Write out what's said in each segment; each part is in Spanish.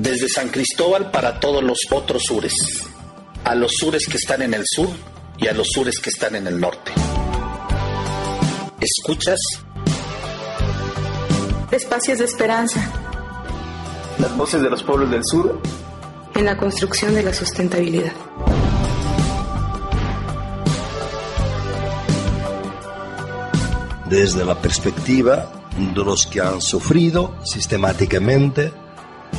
desde San Cristóbal para todos los otros sures, a los sures que están en el sur y a los sures que están en el norte. ¿Escuchas? Espacios de esperanza. Las voces de los pueblos del sur. En la construcción de la sustentabilidad. Desde la perspectiva de los que han sufrido sistemáticamente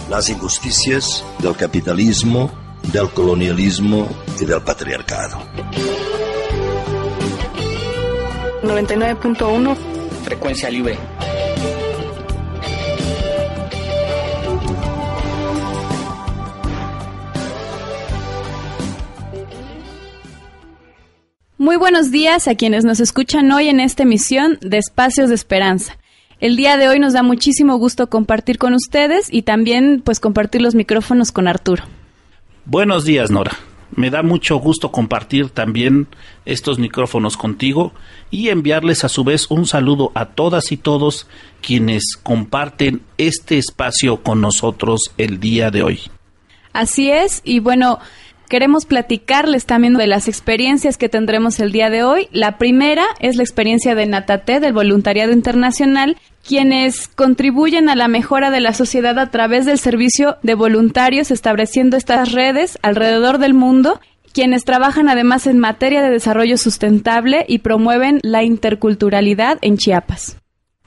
las injusticias del capitalismo, del colonialismo y del patriarcado. 99.1 Frecuencia libre. Muy buenos días a quienes nos escuchan hoy en esta emisión de Espacios de Esperanza. El día de hoy nos da muchísimo gusto compartir con ustedes y también pues compartir los micrófonos con Arturo. Buenos días, Nora. Me da mucho gusto compartir también estos micrófonos contigo y enviarles a su vez un saludo a todas y todos quienes comparten este espacio con nosotros el día de hoy. Así es, y bueno, queremos platicarles también de las experiencias que tendremos el día de hoy. La primera es la experiencia de Natate, del Voluntariado Internacional, quienes contribuyen a la mejora de la sociedad a través del servicio de voluntarios, estableciendo estas redes alrededor del mundo quienes trabajan además en materia de desarrollo sustentable y promueven la interculturalidad en Chiapas.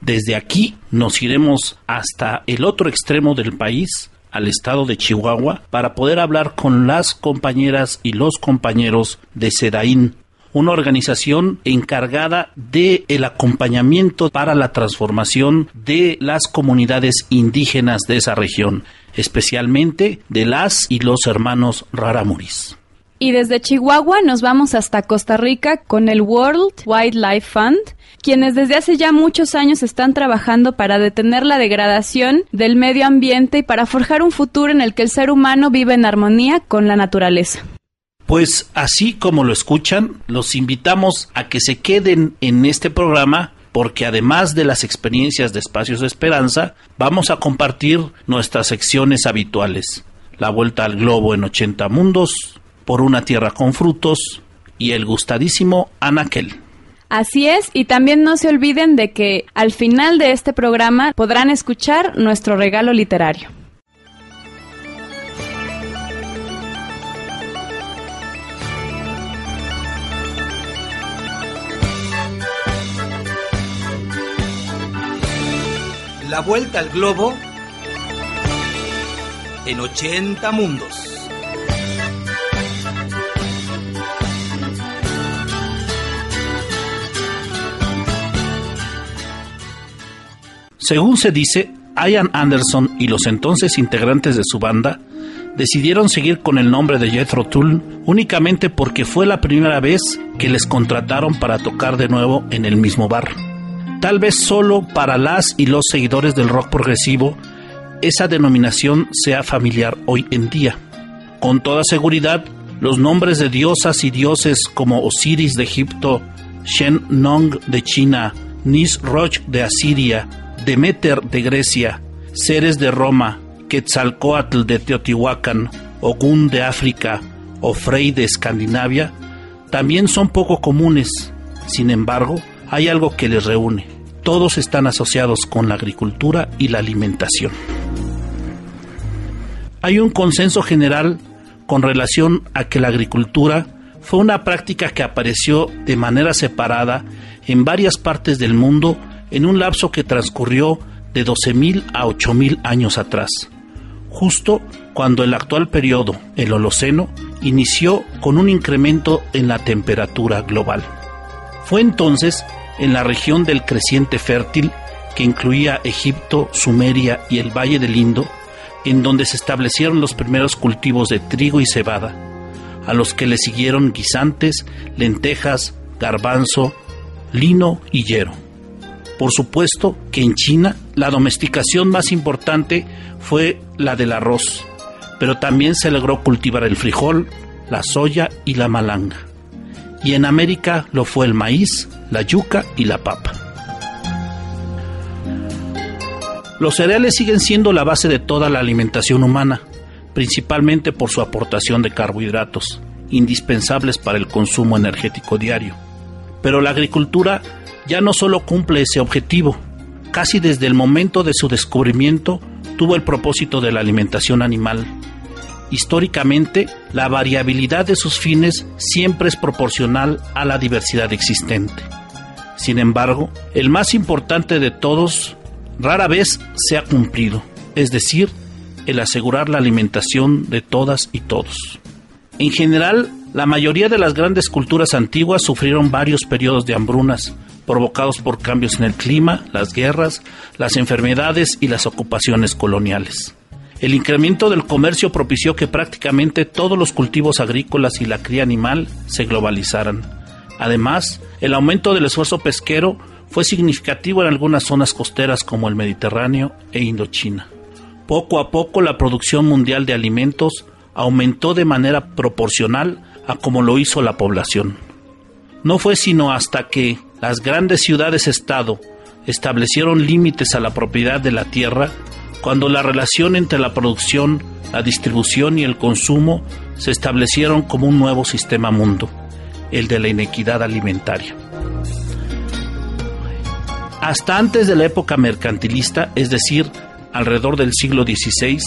Desde aquí nos iremos hasta el otro extremo del país, al estado de Chihuahua para poder hablar con las compañeras y los compañeros de SEDAIN, una organización encargada de el acompañamiento para la transformación de las comunidades indígenas de esa región, especialmente de las y los hermanos Raramuris. Y desde Chihuahua nos vamos hasta Costa Rica con el World Wildlife Fund, quienes desde hace ya muchos años están trabajando para detener la degradación del medio ambiente y para forjar un futuro en el que el ser humano vive en armonía con la naturaleza. Pues así como lo escuchan, los invitamos a que se queden en este programa porque además de las experiencias de Espacios de Esperanza, vamos a compartir nuestras secciones habituales. La vuelta al globo en 80 mundos, por una tierra con frutos y el gustadísimo Anaquel. Así es, y también no se olviden de que al final de este programa podrán escuchar nuestro regalo literario. La vuelta al globo en 80 mundos. Según se dice, Ian Anderson y los entonces integrantes de su banda decidieron seguir con el nombre de Jethro Tull únicamente porque fue la primera vez que les contrataron para tocar de nuevo en el mismo bar. Tal vez solo para las y los seguidores del rock progresivo esa denominación sea familiar hoy en día. Con toda seguridad, los nombres de diosas y dioses como Osiris de Egipto, Shen Nong de China, Nisroch de Asiria, Demeter de Grecia, Ceres de Roma, Quetzalcoatl de Teotihuacán, Ogún de África o Frey de Escandinavia, también son poco comunes. Sin embargo, hay algo que les reúne. Todos están asociados con la agricultura y la alimentación. Hay un consenso general con relación a que la agricultura fue una práctica que apareció de manera separada en varias partes del mundo en un lapso que transcurrió de 12.000 a 8.000 años atrás, justo cuando el actual periodo, el Holoceno, inició con un incremento en la temperatura global. Fue entonces en la región del creciente fértil, que incluía Egipto, Sumeria y el Valle del Indo, en donde se establecieron los primeros cultivos de trigo y cebada, a los que le siguieron guisantes, lentejas, garbanzo, lino y hierro. Por supuesto que en China la domesticación más importante fue la del arroz, pero también se logró cultivar el frijol, la soya y la malanga. Y en América lo fue el maíz, la yuca y la papa. Los cereales siguen siendo la base de toda la alimentación humana, principalmente por su aportación de carbohidratos, indispensables para el consumo energético diario. Pero la agricultura ya no solo cumple ese objetivo, casi desde el momento de su descubrimiento tuvo el propósito de la alimentación animal. Históricamente, la variabilidad de sus fines siempre es proporcional a la diversidad existente. Sin embargo, el más importante de todos rara vez se ha cumplido, es decir, el asegurar la alimentación de todas y todos. En general, la mayoría de las grandes culturas antiguas sufrieron varios periodos de hambrunas, provocados por cambios en el clima, las guerras, las enfermedades y las ocupaciones coloniales. El incremento del comercio propició que prácticamente todos los cultivos agrícolas y la cría animal se globalizaran. Además, el aumento del esfuerzo pesquero fue significativo en algunas zonas costeras como el Mediterráneo e Indochina. Poco a poco la producción mundial de alimentos aumentó de manera proporcional a como lo hizo la población. No fue sino hasta que las grandes ciudades-estado establecieron límites a la propiedad de la tierra cuando la relación entre la producción, la distribución y el consumo se establecieron como un nuevo sistema mundo, el de la inequidad alimentaria. Hasta antes de la época mercantilista, es decir, alrededor del siglo XVI,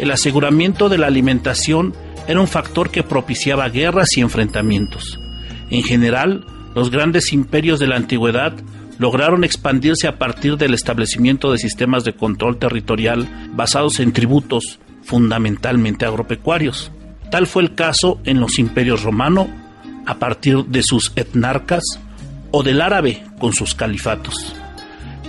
el aseguramiento de la alimentación era un factor que propiciaba guerras y enfrentamientos. En general, los grandes imperios de la antigüedad lograron expandirse a partir del establecimiento de sistemas de control territorial basados en tributos, fundamentalmente agropecuarios. Tal fue el caso en los imperios romano, a partir de sus etnarcas, o del árabe con sus califatos.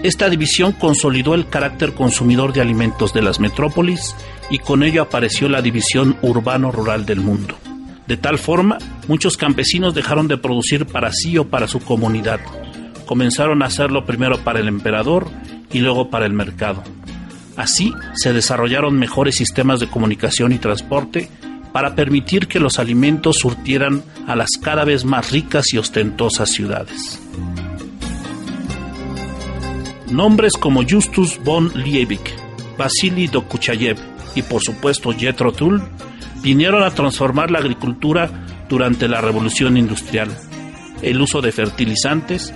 Esta división consolidó el carácter consumidor de alimentos de las metrópolis y con ello apareció la división urbano-rural del mundo. De tal forma, muchos campesinos dejaron de producir para sí o para su comunidad. Comenzaron a hacerlo primero para el emperador y luego para el mercado. Así se desarrollaron mejores sistemas de comunicación y transporte para permitir que los alimentos surtieran a las cada vez más ricas y ostentosas ciudades. Nombres como Justus von Liebig, Vasily Dokuchayev y por supuesto Jethro Tull vinieron a transformar la agricultura durante la revolución industrial. El uso de fertilizantes,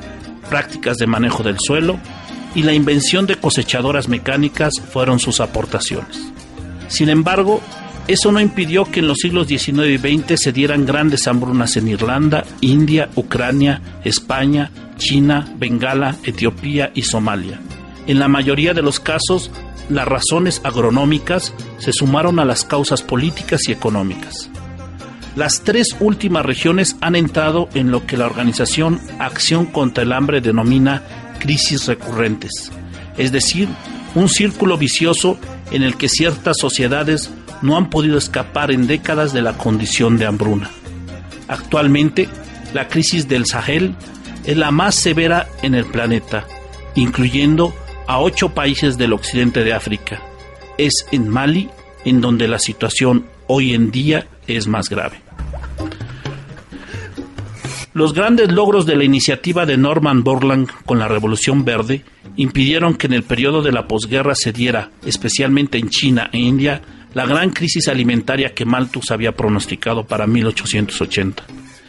prácticas de manejo del suelo y la invención de cosechadoras mecánicas fueron sus aportaciones. Sin embargo, eso no impidió que en los siglos XIX y XX se dieran grandes hambrunas en Irlanda, India, Ucrania, España, China, Bengala, Etiopía y Somalia. En la mayoría de los casos, las razones agronómicas se sumaron a las causas políticas y económicas. Las tres últimas regiones han entrado en lo que la organización Acción contra el Hambre denomina crisis recurrentes, es decir, un círculo vicioso en el que ciertas sociedades no han podido escapar en décadas de la condición de hambruna. Actualmente, la crisis del Sahel es la más severa en el planeta, incluyendo a ocho países del occidente de África. Es en Mali en donde la situación hoy en día es más grave. Los grandes logros de la iniciativa de Norman Borlaug con la Revolución Verde impidieron que en el periodo de la posguerra se diera, especialmente en China e India, la gran crisis alimentaria que Malthus había pronosticado para 1880.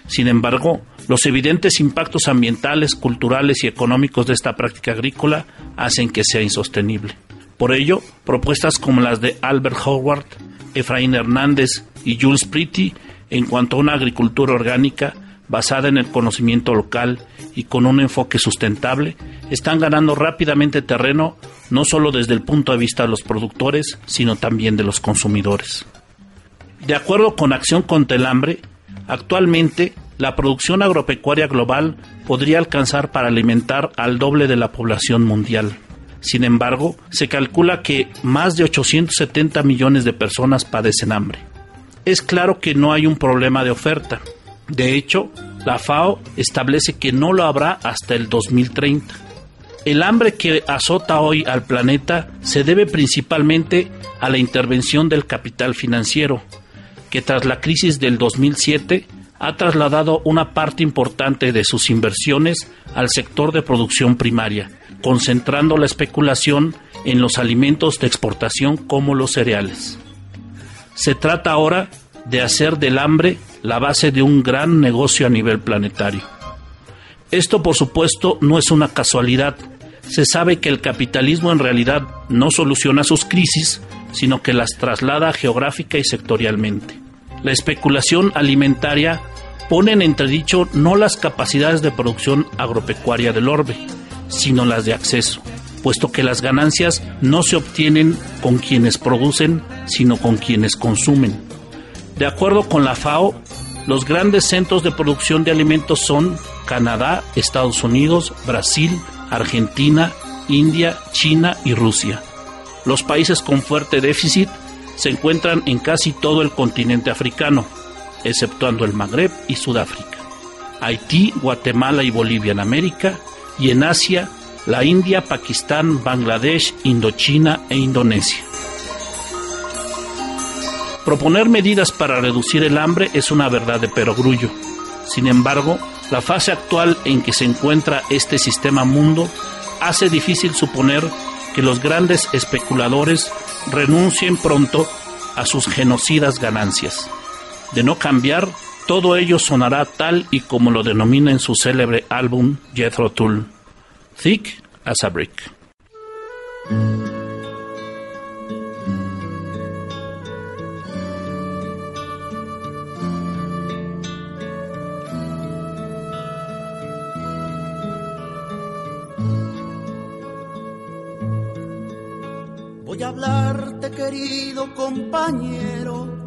Sin embargo, los evidentes impactos ambientales, culturales y económicos de esta práctica agrícola hacen que sea insostenible. Por ello, propuestas como las de Albert Howard, Efraín Hernández y Jules Pretty en cuanto a una agricultura orgánica basada en el conocimiento local y con un enfoque sustentable, están ganando rápidamente terreno no solo desde el punto de vista de los productores, sino también de los consumidores. De acuerdo con Acción contra el Hambre, actualmente la producción agropecuaria global podría alcanzar para alimentar al doble de la población mundial. Sin embargo, se calcula que más de 870 millones de personas padecen hambre. Es claro que no hay un problema de oferta. De hecho, la FAO establece que no lo habrá hasta el 2030. El hambre que azota hoy al planeta se debe principalmente a la intervención del capital financiero, que tras la crisis del 2007 ha trasladado una parte importante de sus inversiones al sector de producción primaria, concentrando la especulación en los alimentos de exportación como los cereales. Se trata ahora de hacer del hambre la base de un gran negocio a nivel planetario. Esto, por supuesto, no es una casualidad. Se sabe que el capitalismo en realidad no soluciona sus crisis, sino que las traslada geográfica y sectorialmente. La especulación alimentaria pone en entredicho no las capacidades de producción agropecuaria del orbe, sino las de acceso, puesto que las ganancias no se obtienen con quienes producen, sino con quienes consumen. De acuerdo con la FAO, los grandes centros de producción de alimentos son Canadá, Estados Unidos, Brasil, Argentina, India, China y Rusia. Los países con fuerte déficit se encuentran en casi todo el continente africano, exceptuando el Magreb y Sudáfrica, Haití, Guatemala y Bolivia en América, y en Asia, la India, Pakistán, Bangladesh, Indochina e Indonesia. Proponer medidas para reducir el hambre es una verdad de perogrullo. Sin embargo, la fase actual en que se encuentra este sistema mundo hace difícil suponer que los grandes especuladores renuncien pronto a sus genocidas ganancias. De no cambiar, todo ello sonará tal y como lo denomina en su célebre álbum Jethro Tull, Thick as a Brick. Compañero,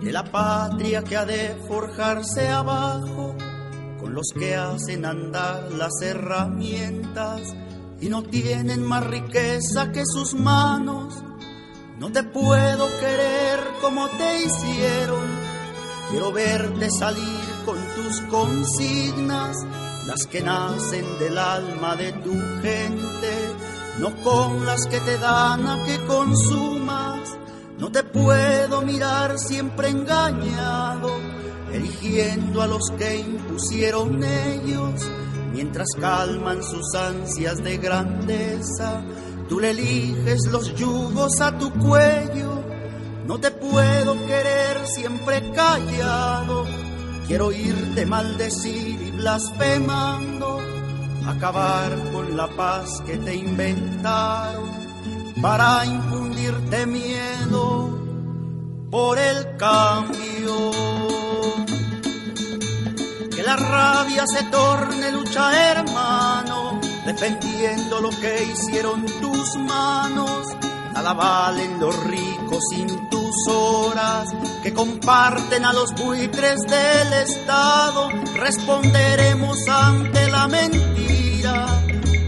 de la patria que ha de forjarse abajo, con los que hacen andar las herramientas y no tienen más riqueza que sus manos. No te puedo querer como te hicieron, quiero verte salir con tus consignas, las que nacen del alma de tu gente no con las que te dan a que consumas. No te puedo mirar siempre engañado, eligiendo a los que impusieron ellos, mientras calman sus ansias de grandeza. Tú le eliges los yugos a tu cuello, no te puedo querer siempre callado, quiero oírte maldecir y blasfemando acabar con la paz que te inventaron para infundirte miedo por el cambio. Que la rabia se torne lucha, hermano, defendiendo lo que hicieron tus manos. Nada valen los ricos sin tus horas que comparten a los buitres del Estado. Responderemos ante la mentira,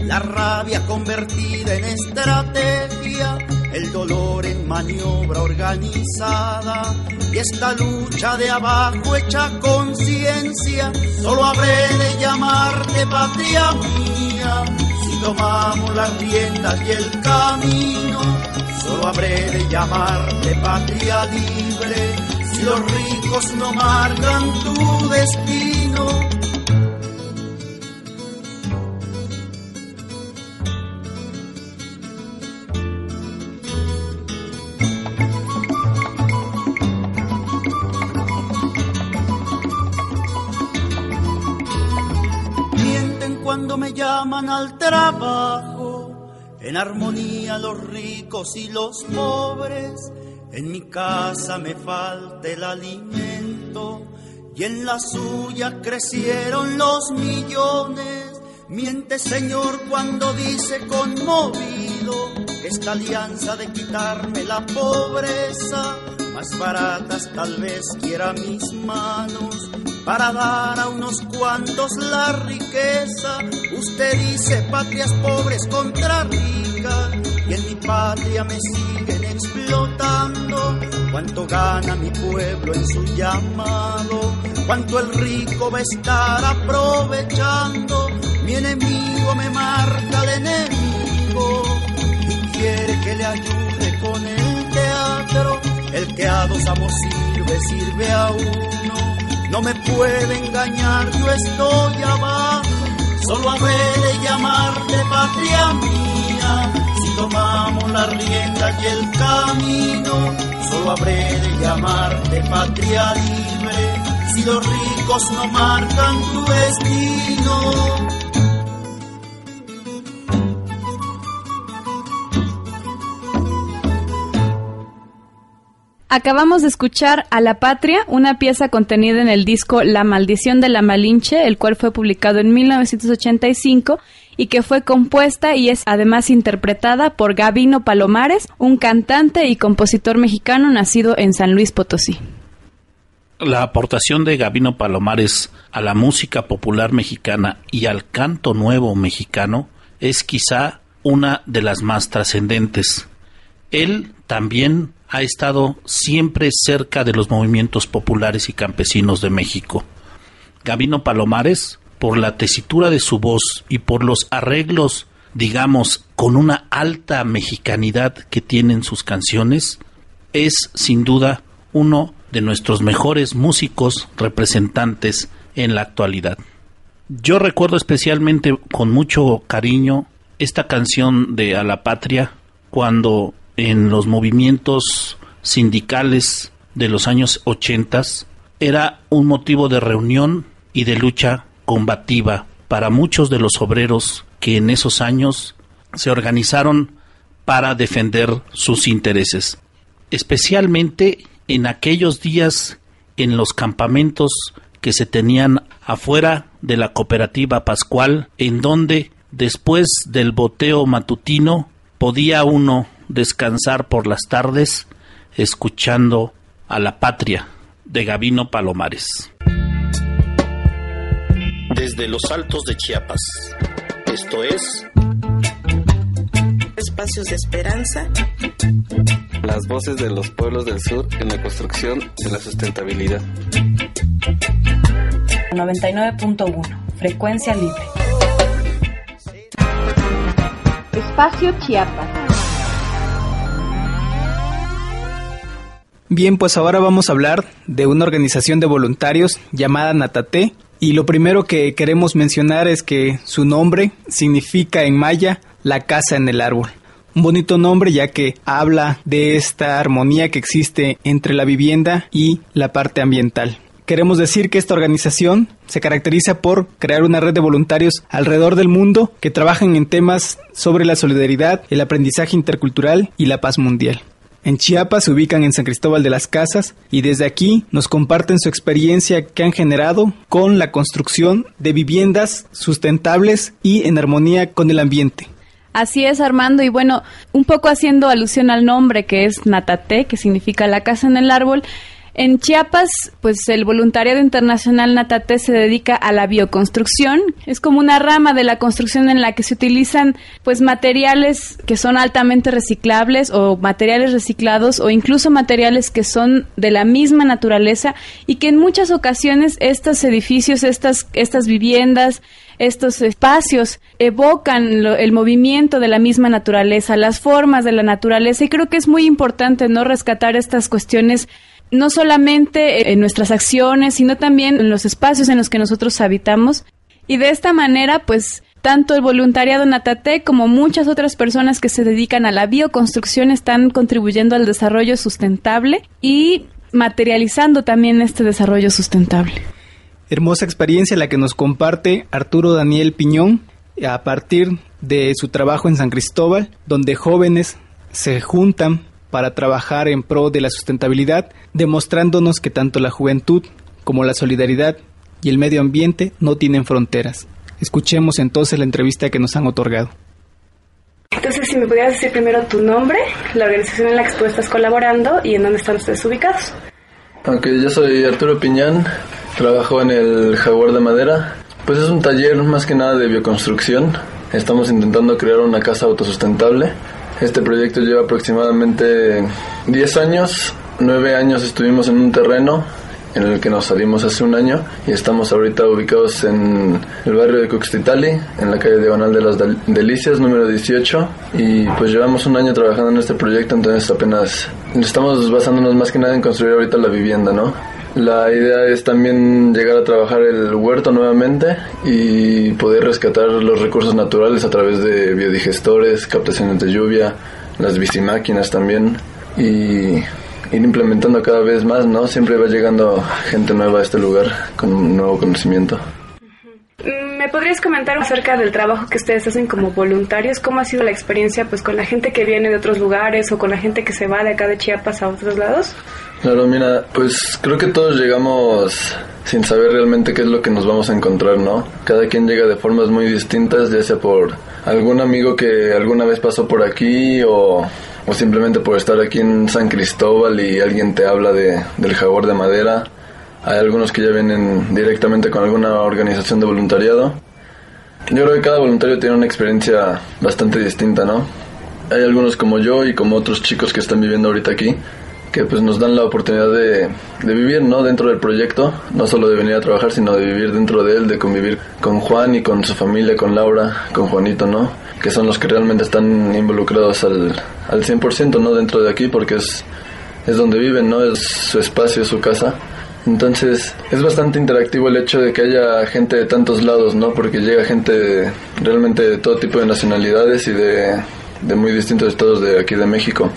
la rabia convertida en estrategia, el dolor en maniobra organizada y esta lucha de abajo hecha conciencia. Solo habré de llamarte patria mía si tomamos las riendas y el camino. Solo habré de llamarte patria libre si los ricos no marcan tu destino. Me llaman al trabajo, en armonía los ricos y los pobres en mi casa me falta el alimento y en la suya crecieron los millones. Miente Señor cuando dice conmovido esta alianza de quitarme la pobreza, más baratas tal vez quiera mis manos para dar a unos cuantos la riqueza. Usted dice patrias pobres contra ricas y en mi patria me siguen explotando. Cuánto gana mi pueblo en su llamado, cuánto el rico va a estar aprovechando. Mi enemigo me marca el enemigo y quiere que le ayude con el teatro. El que a dos amos sirve, sirve a uno. No me puede engañar, yo estoy abajo. Solo habré de llamarte patria mía si tomamos camino, solo habré de llamarte patria libre si los ricos no marcan tu destino. Acabamos de escuchar A la Patria, una pieza contenida en el disco La Maldición de la Malinche, el cual fue publicado en 1985 y que fue compuesta y es además interpretada por Gabino Palomares, un cantante y compositor mexicano nacido en San Luis Potosí. La aportación de Gabino Palomares a la música popular mexicana y al canto nuevo mexicano es quizá una de las más trascendentes. Él también ha estado siempre cerca de los movimientos populares y campesinos de México. Gabino Palomares, por la tesitura de su voz y por los arreglos, digamos, con una alta mexicanidad que tienen sus canciones, es sin duda uno de nuestros mejores músicos representantes en la actualidad. Yo recuerdo especialmente con mucho cariño esta canción de A la Patria cuando en los movimientos sindicales de los años 80 era un motivo de reunión y de lucha combativa para muchos de los obreros que en esos años se organizaron para defender sus intereses, especialmente en aquellos días en los campamentos que se tenían afuera de la cooperativa Pascual, en donde después del boteo matutino podía uno descansar por las tardes escuchando a la patria de Gavino Palomares. Desde los altos de Chiapas, esto es Espacios de Esperanza. Las voces de los pueblos del sur en la construcción de la sustentabilidad. 99.1, frecuencia libre. Espacio Chiapas. Bien, pues ahora vamos a hablar de una organización de voluntarios llamada Natate. Y lo primero que queremos mencionar es que su nombre significa en maya la casa en el árbol. Un bonito nombre ya que habla de esta armonía que existe entre la vivienda y la parte ambiental. Queremos decir que esta organización se caracteriza por crear una red de voluntarios alrededor del mundo que trabajan en temas sobre la solidaridad, el aprendizaje intercultural y la paz mundial. En Chiapas se ubican en San Cristóbal de las Casas y desde aquí nos comparten su experiencia que han generado con la construcción de viviendas sustentables y en armonía con el ambiente. Así es, Armando, y bueno, un poco haciendo alusión al nombre que es Natate, que significa la casa en el árbol, en Chiapas, pues el voluntariado internacional Natate se dedica a la bioconstrucción. Es como una rama de la construcción en la que se utilizan pues materiales que son altamente reciclables o materiales reciclados o incluso materiales que son de la misma naturaleza y que en muchas ocasiones estos edificios, estas estas viviendas, estos espacios evocan el movimiento de la misma naturaleza, las formas de la naturaleza y creo que es muy importante no rescatar estas cuestiones no solamente en nuestras acciones, sino también en los espacios en los que nosotros habitamos. Y de esta manera, pues, tanto el voluntariado Natate como muchas otras personas que se dedican a la bioconstrucción están contribuyendo al desarrollo sustentable y materializando también este desarrollo sustentable. Hermosa experiencia la que nos comparte Arturo Daniel Piñón a partir de su trabajo en San Cristóbal, donde jóvenes se juntan para trabajar en pro de la sustentabilidad, demostrándonos que tanto la juventud como la solidaridad y el medio ambiente no tienen fronteras. Escuchemos entonces la entrevista que nos han otorgado. Entonces, si me pudieras decir primero tu nombre, la organización en la que tú estás colaborando y en dónde están ustedes ubicados. Aunque yo soy Arturo Piñán, trabajo en el Jaguar de Madera. Pues es un taller más que nada de bioconstrucción. Estamos intentando crear una casa autosustentable este proyecto lleva aproximadamente 10 años. 9 años estuvimos en un terreno en el que nos salimos hace un año y estamos ahorita ubicados en el barrio de Cuxtitali, en la calle Diagonal de las Delicias, número 18. Y pues llevamos un año trabajando en este proyecto, entonces apenas estamos basándonos más que nada en construir ahorita la vivienda, ¿no? La idea es también llegar a trabajar el huerto nuevamente y poder rescatar los recursos naturales a través de biodigestores, captaciones de lluvia, las bicimáquinas también. y ir implementando cada vez más, ¿no? Siempre va llegando gente nueva a este lugar con un nuevo conocimiento. ¿Me podrías comentar acerca del trabajo que ustedes hacen como voluntarios? ¿Cómo ha sido la experiencia pues con la gente que viene de otros lugares o con la gente que se va de acá de Chiapas a otros lados? Claro, mira, pues creo que todos llegamos sin saber realmente qué es lo que nos vamos a encontrar, ¿no? Cada quien llega de formas muy distintas, ya sea por algún amigo que alguna vez pasó por aquí o, o simplemente por estar aquí en San Cristóbal y alguien te habla de, del jaguar de madera. Hay algunos que ya vienen directamente con alguna organización de voluntariado. Yo creo que cada voluntario tiene una experiencia bastante distinta, ¿no? Hay algunos como yo y como otros chicos que están viviendo ahorita aquí que pues nos dan la oportunidad de, de, vivir no dentro del proyecto no solo de venir a trabajar sino de vivir dentro de él de convivir con Juan y con su familia con Laura con Juanito no que son los que realmente están involucrados al, al 100% no dentro de aquí porque es es donde viven no es su espacio su casa entonces es bastante interactivo el hecho de que haya gente de tantos lados no porque llega gente realmente de todo tipo de nacionalidades y de, de muy distintos estados de aquí de México.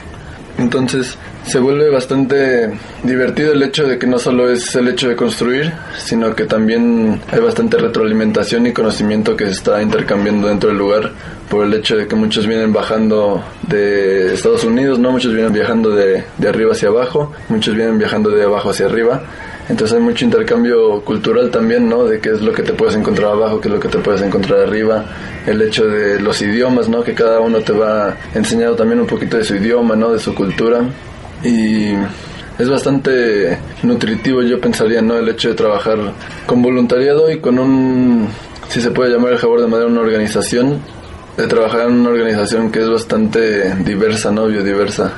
Entonces se vuelve bastante divertido el hecho de que no solo es el hecho de construir, sino que también hay bastante retroalimentación y conocimiento que se está intercambiando dentro del lugar por el hecho de que muchos vienen bajando de Estados Unidos, no muchos vienen viajando de, de arriba hacia abajo, muchos vienen viajando de abajo hacia arriba. Entonces hay mucho intercambio cultural también, ¿no? De qué es lo que te puedes encontrar abajo, qué es lo que te puedes encontrar arriba. El hecho de los idiomas, ¿no? Que cada uno te va enseñando también un poquito de su idioma, ¿no? De su cultura. Y es bastante nutritivo, yo pensaría, ¿no? El hecho de trabajar con voluntariado y con un, si se puede llamar el Jabor de Madera, una organización, de trabajar en una organización que es bastante diversa, ¿no? Biodiversa.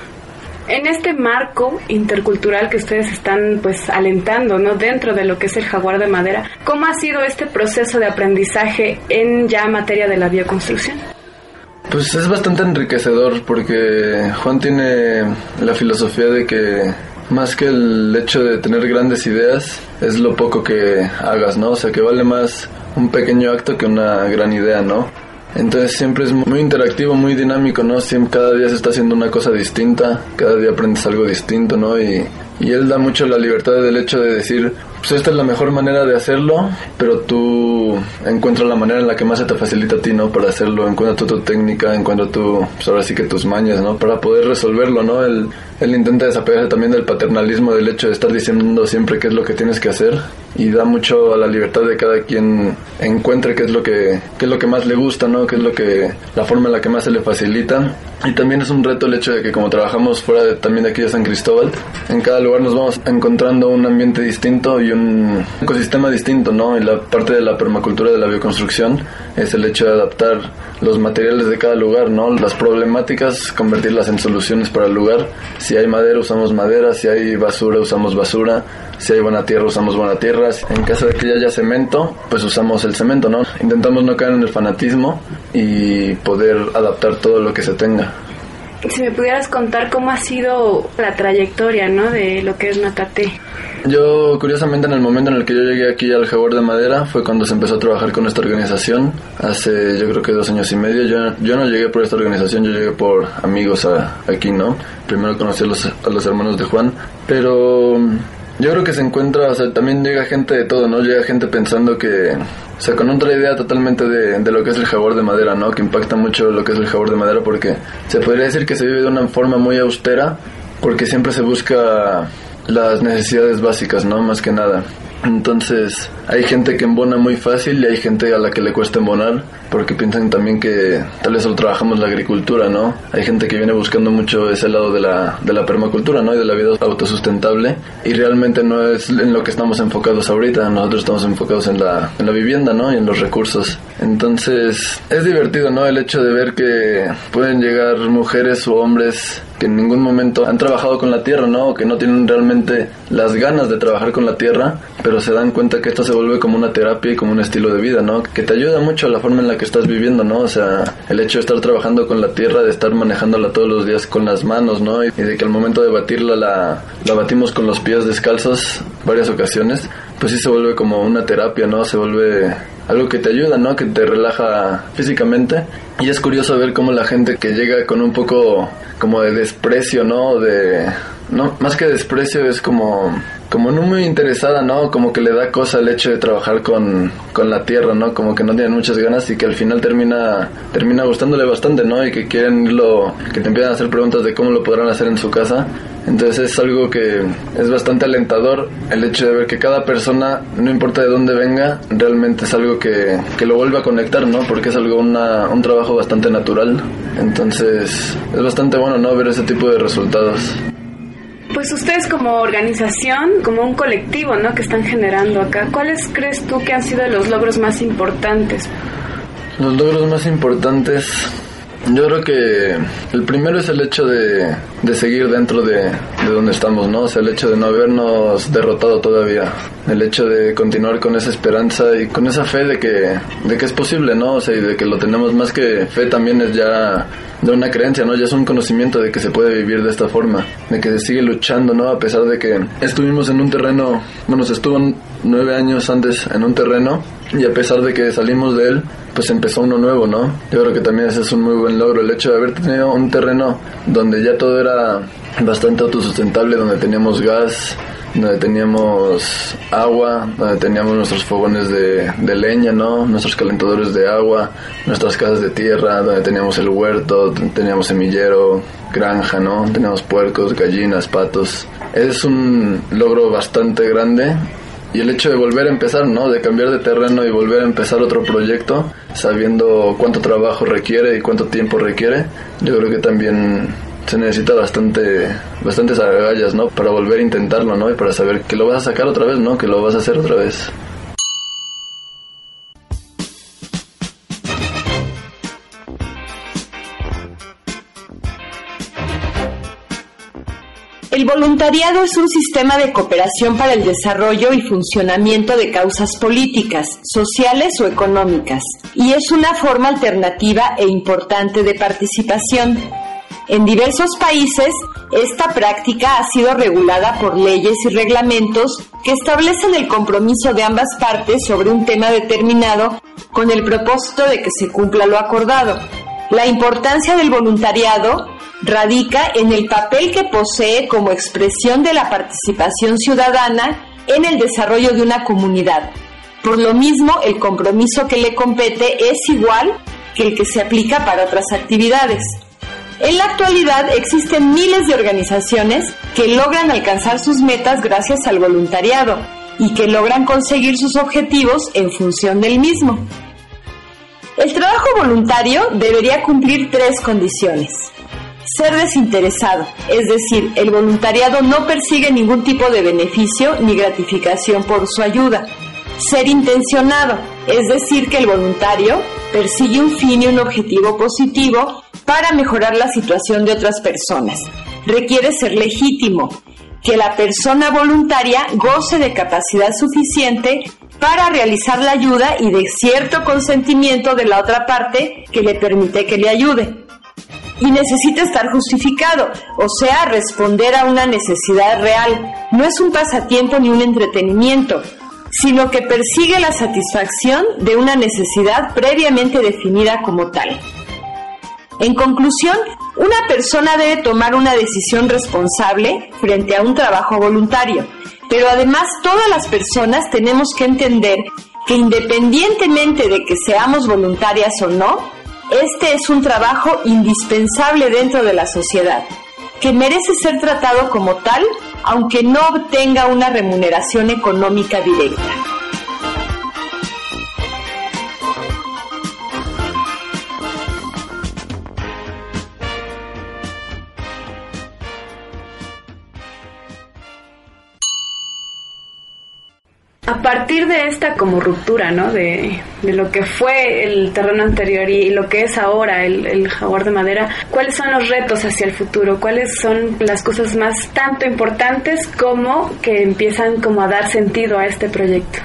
En este marco intercultural que ustedes están pues alentando, ¿no? Dentro de lo que es el jaguar de madera, ¿cómo ha sido este proceso de aprendizaje en ya materia de la bioconstrucción? Pues es bastante enriquecedor porque Juan tiene la filosofía de que más que el hecho de tener grandes ideas es lo poco que hagas, ¿no? O sea, que vale más un pequeño acto que una gran idea, ¿no? Entonces siempre es muy interactivo, muy dinámico, ¿no? Siempre, cada día se está haciendo una cosa distinta, cada día aprendes algo distinto, ¿no? Y, y él da mucho la libertad del hecho de decir, pues esta es la mejor manera de hacerlo, pero tú encuentras la manera en la que más se te facilita a ti, ¿no? Para hacerlo, encuentra tu, tu técnica, encuentra tu, pues ahora sí que tus mañas, ¿no? Para poder resolverlo, ¿no? Él, él intenta desapegarse también del paternalismo, del hecho de estar diciendo siempre qué es lo que tienes que hacer y da mucho a la libertad de cada quien encuentre qué es lo que, qué es lo que más le gusta, ¿no? Qué es lo que, la forma en la que más se le facilita. Y también es un reto el hecho de que como trabajamos fuera de, también de aquí de San Cristóbal, en cada lugar nos vamos encontrando un ambiente distinto y un ecosistema distinto, ¿no? Y la parte de la permacultura de la bioconstrucción es el hecho de adaptar los materiales de cada lugar, ¿no? Las problemáticas, convertirlas en soluciones para el lugar. Si hay madera, usamos madera, si hay basura, usamos basura, si hay buena tierra, usamos buena tierra. En caso de que ya haya cemento, pues usamos el cemento, ¿no? Intentamos no caer en el fanatismo y poder adaptar todo lo que se tenga. Si me pudieras contar cómo ha sido la trayectoria, ¿no? De lo que es Natate. Yo, curiosamente, en el momento en el que yo llegué aquí al Jaguar de Madera fue cuando se empezó a trabajar con esta organización. Hace, yo creo que dos años y medio. Yo, yo no llegué por esta organización, yo llegué por amigos a, aquí, ¿no? Primero conocí a los, a los hermanos de Juan, pero yo creo que se encuentra, o sea, también llega gente de todo, ¿no? Llega gente pensando que, o sea, con otra idea totalmente de, de, lo que es el jaguar de madera, ¿no? Que impacta mucho lo que es el jaguar de madera porque se podría decir que se vive de una forma muy austera porque siempre se busca las necesidades básicas, ¿no? Más que nada. Entonces, hay gente que embona muy fácil y hay gente a la que le cuesta embonar porque piensan también que tal vez solo trabajamos la agricultura, ¿no? Hay gente que viene buscando mucho ese lado de la, de la permacultura, ¿no? Y de la vida autosustentable y realmente no es en lo que estamos enfocados ahorita, nosotros estamos enfocados en la, en la vivienda, ¿no? Y en los recursos. Entonces, es divertido, ¿no? El hecho de ver que pueden llegar mujeres o hombres que en ningún momento han trabajado con la tierra, ¿no? Que no tienen realmente las ganas de trabajar con la tierra, pero se dan cuenta que esto se vuelve como una terapia y como un estilo de vida, ¿no? Que te ayuda mucho a la forma en la que estás viviendo, ¿no? O sea, el hecho de estar trabajando con la tierra, de estar manejándola todos los días con las manos, ¿no? Y de que al momento de batirla la, la batimos con los pies descalzos varias ocasiones, pues sí se vuelve como una terapia, ¿no? Se vuelve algo que te ayuda, ¿no? Que te relaja físicamente. Y es curioso ver cómo la gente que llega con un poco como de desprecio, ¿no? De no, más que desprecio es como como no muy interesada, ¿no? Como que le da cosa el hecho de trabajar con, con la tierra, ¿no? Como que no tienen muchas ganas y que al final termina termina gustándole bastante, ¿no? Y que quieren irlo, que te empiezan a hacer preguntas de cómo lo podrán hacer en su casa. Entonces es algo que es bastante alentador el hecho de ver que cada persona, no importa de dónde venga, realmente es algo que, que lo vuelve a conectar, ¿no? Porque es algo, una, un trabajo bastante natural. Entonces es bastante bueno, ¿no? Ver ese tipo de resultados. Pues ustedes como organización, como un colectivo, ¿no? Que están generando acá, ¿cuáles crees tú que han sido los logros más importantes? Los logros más importantes, yo creo que el primero es el hecho de, de seguir dentro de, de, donde estamos, ¿no? O sea, el hecho de no habernos derrotado todavía, el hecho de continuar con esa esperanza y con esa fe de que, de que es posible, ¿no? O sea, y de que lo tenemos más que fe también es ya de una creencia, ¿no? Ya es un conocimiento de que se puede vivir de esta forma, de que se sigue luchando, ¿no? A pesar de que estuvimos en un terreno, bueno, se estuvo nueve años antes en un terreno y a pesar de que salimos de él, pues empezó uno nuevo, ¿no? Yo creo que también ese es un muy buen logro, el hecho de haber tenido un terreno donde ya todo era bastante autosustentable, donde teníamos gas, donde teníamos agua, donde teníamos nuestros fogones de, leña, ¿no? Nuestros calentadores de agua, nuestras casas de tierra, donde teníamos el huerto, teníamos semillero, granja, ¿no? Teníamos puercos, gallinas, patos. Es un logro bastante grande y el hecho de volver a empezar, ¿no? De cambiar de terreno y volver a empezar otro proyecto, sabiendo cuánto trabajo requiere y cuánto tiempo requiere, yo creo que también se necesita bastante bastantes agallas, ¿no? Para volver a intentarlo, ¿no? Y para saber que lo vas a sacar otra vez, ¿no? Que lo vas a hacer otra vez. El voluntariado es un sistema de cooperación para el desarrollo y funcionamiento de causas políticas, sociales o económicas, y es una forma alternativa e importante de participación. En diversos países, esta práctica ha sido regulada por leyes y reglamentos que establecen el compromiso de ambas partes sobre un tema determinado con el propósito de que se cumpla lo acordado. La importancia del voluntariado radica en el papel que posee como expresión de la participación ciudadana en el desarrollo de una comunidad. Por lo mismo, el compromiso que le compete es igual que el que se aplica para otras actividades. En la actualidad existen miles de organizaciones que logran alcanzar sus metas gracias al voluntariado y que logran conseguir sus objetivos en función del mismo. El trabajo voluntario debería cumplir tres condiciones. Ser desinteresado, es decir, el voluntariado no persigue ningún tipo de beneficio ni gratificación por su ayuda. Ser intencionado, es decir, que el voluntario persigue un fin y un objetivo positivo para mejorar la situación de otras personas. Requiere ser legítimo, que la persona voluntaria goce de capacidad suficiente para realizar la ayuda y de cierto consentimiento de la otra parte que le permite que le ayude. Y necesita estar justificado, o sea, responder a una necesidad real. No es un pasatiempo ni un entretenimiento, sino que persigue la satisfacción de una necesidad previamente definida como tal. En conclusión, una persona debe tomar una decisión responsable frente a un trabajo voluntario, pero además todas las personas tenemos que entender que independientemente de que seamos voluntarias o no, este es un trabajo indispensable dentro de la sociedad, que merece ser tratado como tal, aunque no obtenga una remuneración económica directa. A partir de esta como ruptura, ¿no? De, lo que fue el terreno anterior y, y lo que es ahora el, el, jaguar de madera, ¿cuáles son los retos hacia el futuro? ¿Cuáles son las cosas más tanto importantes como que empiezan como a dar sentido a este proyecto?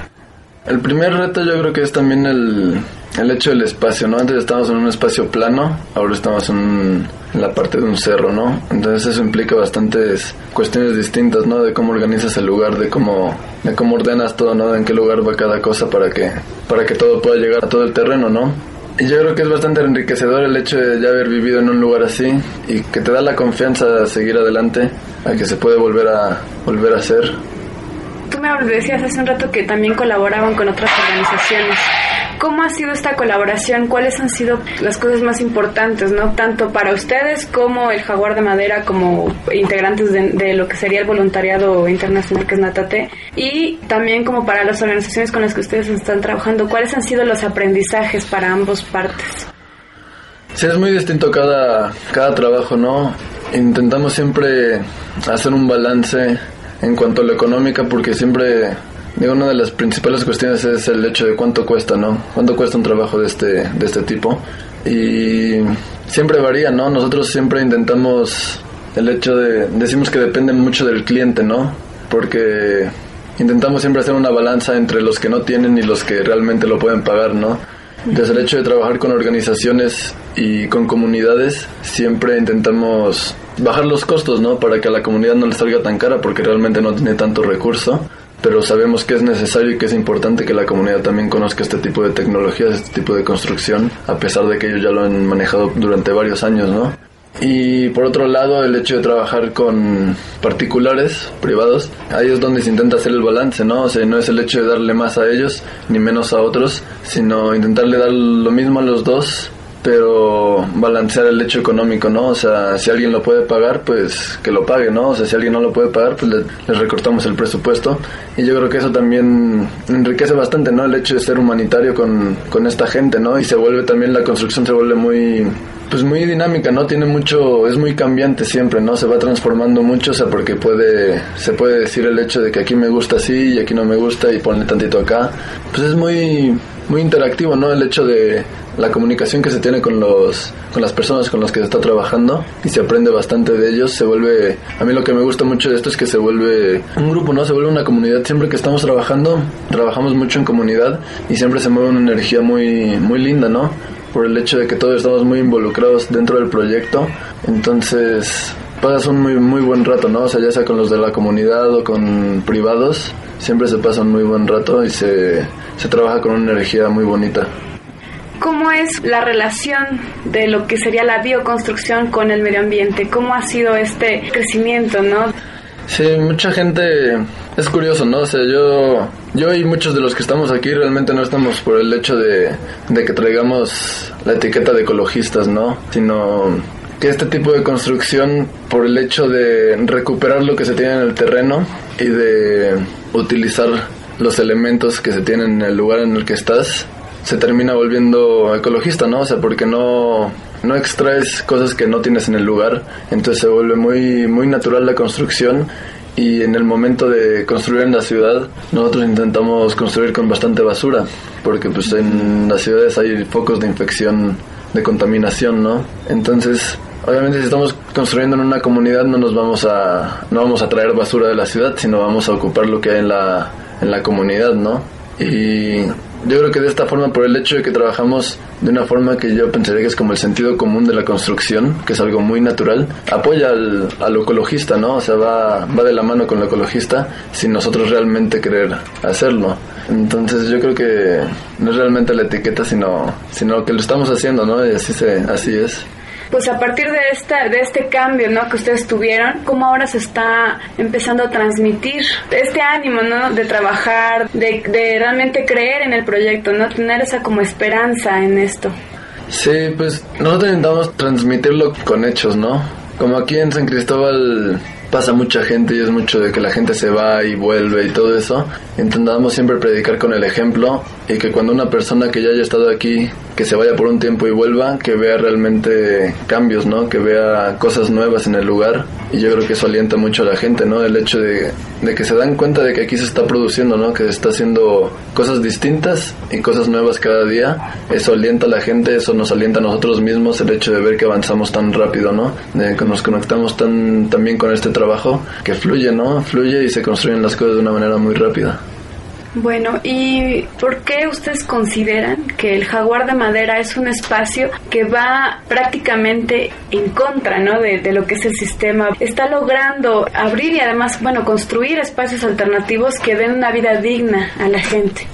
El primer reto yo creo que es también el, el hecho del espacio, ¿no? Antes estábamos en un espacio plano, ahora estamos en, la parte de un cerro, ¿no? Entonces eso implica bastantes cuestiones distintas, ¿no? De cómo organizas el lugar, de cómo, de cómo ordenas todo, ¿no? De en qué lugar va cada cosa para que, para que todo pueda llegar a todo el terreno, ¿no? Y yo creo que es bastante enriquecedor el hecho de ya haber vivido en un lugar así y que te da la confianza de seguir adelante, a que se puede volver a volver a hacer. Tú me decías hace un rato que también colaboraban con otras organizaciones. ¿Cómo ha sido esta colaboración? ¿Cuáles han sido las cosas más importantes, no tanto para ustedes como el Jaguar de Madera, como integrantes de, lo que sería el voluntariado internacional que es Natate, y también como para las organizaciones con las que ustedes están trabajando? ¿Cuáles han sido los aprendizajes para ambos partes? Sí, es muy distinto cada, cada trabajo, ¿no? Intentamos siempre hacer un balance en cuanto a lo económica porque siempre Digo, una de las principales cuestiones es el hecho de cuánto cuesta, ¿no? ¿Cuánto cuesta un trabajo de este, de este tipo? Y siempre varía, ¿no? Nosotros siempre intentamos el hecho de, decimos que depende mucho del cliente, ¿no? Porque intentamos siempre hacer una balanza entre los que no tienen y los que realmente lo pueden pagar, ¿no? Desde el hecho de trabajar con organizaciones y con comunidades, siempre intentamos bajar los costos, ¿no? Para que a la comunidad no le salga tan cara porque realmente no tiene tanto recurso pero sabemos que es necesario y que es importante que la comunidad también conozca este tipo de tecnologías, este tipo de construcción, a pesar de que ellos ya lo han manejado durante varios años, ¿no? Y por otro lado, el hecho de trabajar con particulares, privados, ahí es donde se intenta hacer el balance, ¿no? O sea, no es el hecho de darle más a ellos ni menos a otros, sino intentarle dar lo mismo a los dos pero balancear el hecho económico, ¿no? O sea, si alguien lo puede pagar, pues que lo pague, ¿no? O sea, si alguien no lo puede pagar, pues le, recortamos el presupuesto. Y yo creo que eso también enriquece bastante, ¿no? El hecho de ser humanitario con, con esta gente, ¿no? Y se vuelve también, la construcción se vuelve muy, pues muy dinámica, ¿no? Tiene mucho, es muy cambiante siempre, ¿no? Se va transformando mucho, o sea, porque puede, se puede decir el hecho de que aquí me gusta así y aquí no me gusta y ponle tantito acá. Pues es muy, muy interactivo, ¿no? El hecho de la comunicación que se tiene con los con las personas con las que se está trabajando y se aprende bastante de ellos, se vuelve a mí lo que me gusta mucho de esto es que se vuelve un grupo, ¿no? Se vuelve una comunidad siempre que estamos trabajando, trabajamos mucho en comunidad y siempre se mueve una energía muy muy linda, ¿no? Por el hecho de que todos estamos muy involucrados dentro del proyecto, entonces pasas un muy muy buen rato, ¿no? O sea, ya sea con los de la comunidad o con privados, siempre se pasa un muy buen rato y se, se trabaja con una energía muy bonita. ¿Cómo es la relación de lo que sería la bioconstrucción con el medio ambiente? ¿Cómo ha sido este crecimiento, no? Sí, mucha gente es curioso, ¿no? O sea, yo, yo y muchos de los que estamos aquí realmente no estamos por el hecho de, de que traigamos la etiqueta de ecologistas, ¿no? Sino que este tipo de construcción, por el hecho de recuperar lo que se tiene en el terreno y de utilizar los elementos que se tienen en el lugar en el que estás, se termina volviendo ecologista, ¿no? O sea, porque no, no extraes cosas que no tienes en el lugar, entonces se vuelve muy, muy natural la construcción y en el momento de construir en la ciudad nosotros intentamos construir con bastante basura porque pues en las ciudades hay focos de infección de contaminación no entonces obviamente si estamos construyendo en una comunidad no nos vamos a no vamos a traer basura de la ciudad sino vamos a ocupar lo que hay en la en la comunidad no y yo creo que de esta forma, por el hecho de que trabajamos de una forma que yo pensaría que es como el sentido común de la construcción, que es algo muy natural, apoya al, al ecologista, ¿no? O sea, va, va de la mano con el ecologista sin nosotros realmente querer hacerlo. Entonces yo creo que no es realmente la etiqueta, sino, sino que lo estamos haciendo, ¿no? Y así, se, así es pues a partir de esta de este cambio ¿no? que ustedes tuvieron cómo ahora se está empezando a transmitir este ánimo ¿no? de trabajar de, de realmente creer en el proyecto no tener esa como esperanza en esto sí pues nosotros intentamos transmitirlo con hechos no como aquí en San Cristóbal pasa mucha gente y es mucho de que la gente se va y vuelve y todo eso. Intentamos siempre predicar con el ejemplo y que cuando una persona que ya haya estado aquí, que se vaya por un tiempo y vuelva, que vea realmente cambios, ¿no? Que vea cosas nuevas en el lugar. Y yo creo que eso alienta mucho a la gente, ¿no? El hecho de, de que se dan cuenta de que aquí se está produciendo, ¿no? Que se está haciendo cosas distintas y cosas nuevas cada día. Eso alienta a la gente, eso nos alienta a nosotros mismos, el hecho de ver que avanzamos tan rápido, ¿no? De que nos conectamos tan, también con este trabajo que fluye, ¿no? Fluye y se construyen las cosas de una manera muy rápida. Bueno, ¿y por qué ustedes consideran que el jaguar de madera es un espacio que va prácticamente en contra ¿no? de, de lo que es el sistema? Está logrando abrir y además, bueno, construir espacios alternativos que den una vida digna a la gente.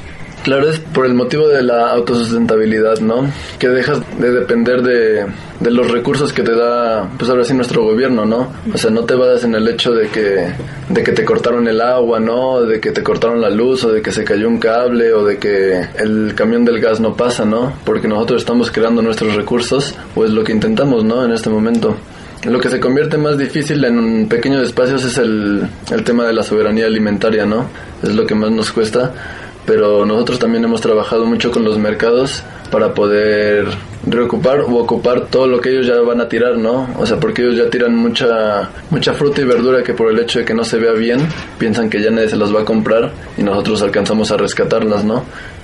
Claro, es por el motivo de la autosustentabilidad, ¿no? Que dejas de depender de, de, los recursos que te da, pues ahora sí, nuestro gobierno, ¿no? O sea, no te vas en el hecho de que, de que te cortaron el agua, ¿no? De que te cortaron la luz, o de que se cayó un cable, o de que el camión del gas no pasa, ¿no? Porque nosotros estamos creando nuestros recursos, o es lo que intentamos, ¿no? En este momento. Lo que se convierte más difícil en pequeños espacios es el, el tema de la soberanía alimentaria, ¿no? Es lo que más nos cuesta pero nosotros también hemos trabajado mucho con los mercados para poder reocupar o ocupar todo lo que ellos ya van a tirar, ¿no? O sea, porque ellos ya tiran mucha mucha fruta y verdura que por el hecho de que no se vea bien, piensan que ya nadie se las va a comprar y nosotros alcanzamos a rescatarlas, ¿no?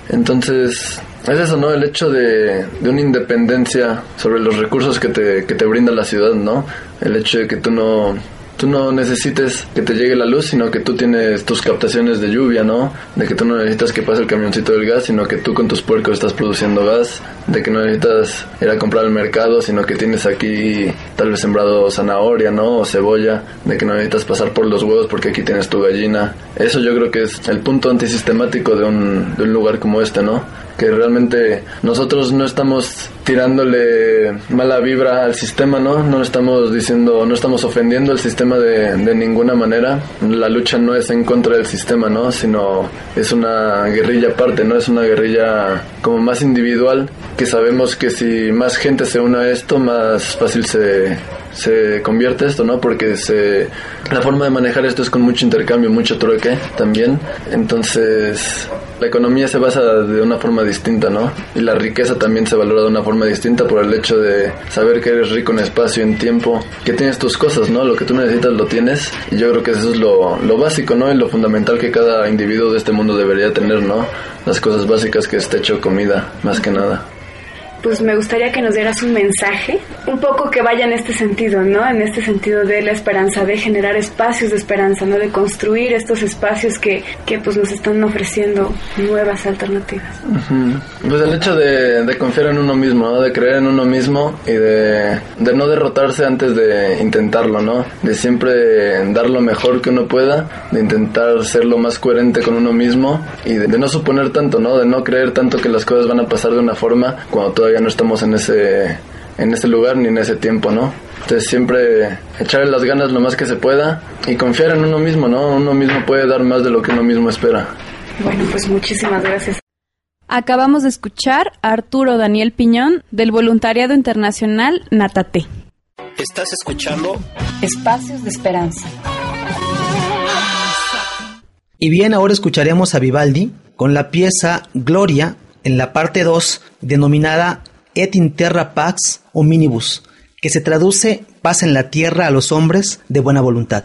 Entonces, es eso, ¿no? El hecho de, de una independencia sobre los recursos que te, que te brinda la ciudad, ¿no? El hecho de que tú no tú no necesites que te llegue la luz, sino que tú tienes tus captaciones de lluvia, ¿no? De que tú no necesitas que pase el camioncito del gas, sino que tú con tus puercos estás produciendo gas, de que no necesitas ir a comprar al mercado, sino que tienes aquí tal vez sembrado zanahoria, ¿no? O cebolla, de que no necesitas pasar por los huevos porque aquí tienes tu gallina. Eso yo creo que es el punto antisistemático de un, de un lugar como este, ¿no? Que realmente nosotros no estamos tirándole mala vibra al sistema, ¿no? No estamos diciendo, no estamos ofendiendo el sistema de, de ninguna manera. La lucha no es en contra del sistema, ¿no? Sino es una guerrilla aparte, ¿no? Es una guerrilla como más individual que sabemos que si más gente se une a esto, más fácil se, se convierte esto, ¿no? Porque se, la forma de manejar esto es con mucho intercambio, mucho trueque también. Entonces, la economía se basa de una forma distinta, ¿no? Y la riqueza también se valora de una forma distinta por el hecho de saber que eres rico en espacio, en tiempo, que tienes tus cosas, ¿no? Lo que tú necesitas lo tienes. Y yo creo que eso es lo, lo básico, ¿no? Y lo fundamental que cada individuo de este mundo debería tener, ¿no? Las cosas básicas que es techo, comida, más que nada pues me gustaría que nos dieras un mensaje, un poco que vaya en este sentido, ¿no? En este sentido de la esperanza, de generar espacios de esperanza, ¿no? De construir estos espacios que, que pues nos están ofreciendo nuevas alternativas. Pues el hecho de, confiar en uno mismo, ¿no? De creer en uno mismo y de, de no derrotarse antes de intentarlo, ¿no? De siempre dar lo mejor que uno pueda, de intentar ser lo más coherente con uno mismo y de, de no suponer tanto, ¿no? De no creer tanto que las cosas van a pasar de una forma cuando todo ya no estamos en ese, en ese lugar ni en ese tiempo, ¿no? Entonces siempre echarle las ganas lo más que se pueda y confiar en uno mismo, ¿no? Uno mismo puede dar más de lo que uno mismo espera. Bueno, pues muchísimas gracias. Acabamos de escuchar a Arturo Daniel Piñón del Voluntariado Internacional Natate. Estás escuchando Espacios de Esperanza. Y bien, ahora escucharemos a Vivaldi con la pieza Gloria en la parte 2 denominada Et in terra pax hominibus, que se traduce paz en la tierra a los hombres de buena voluntad.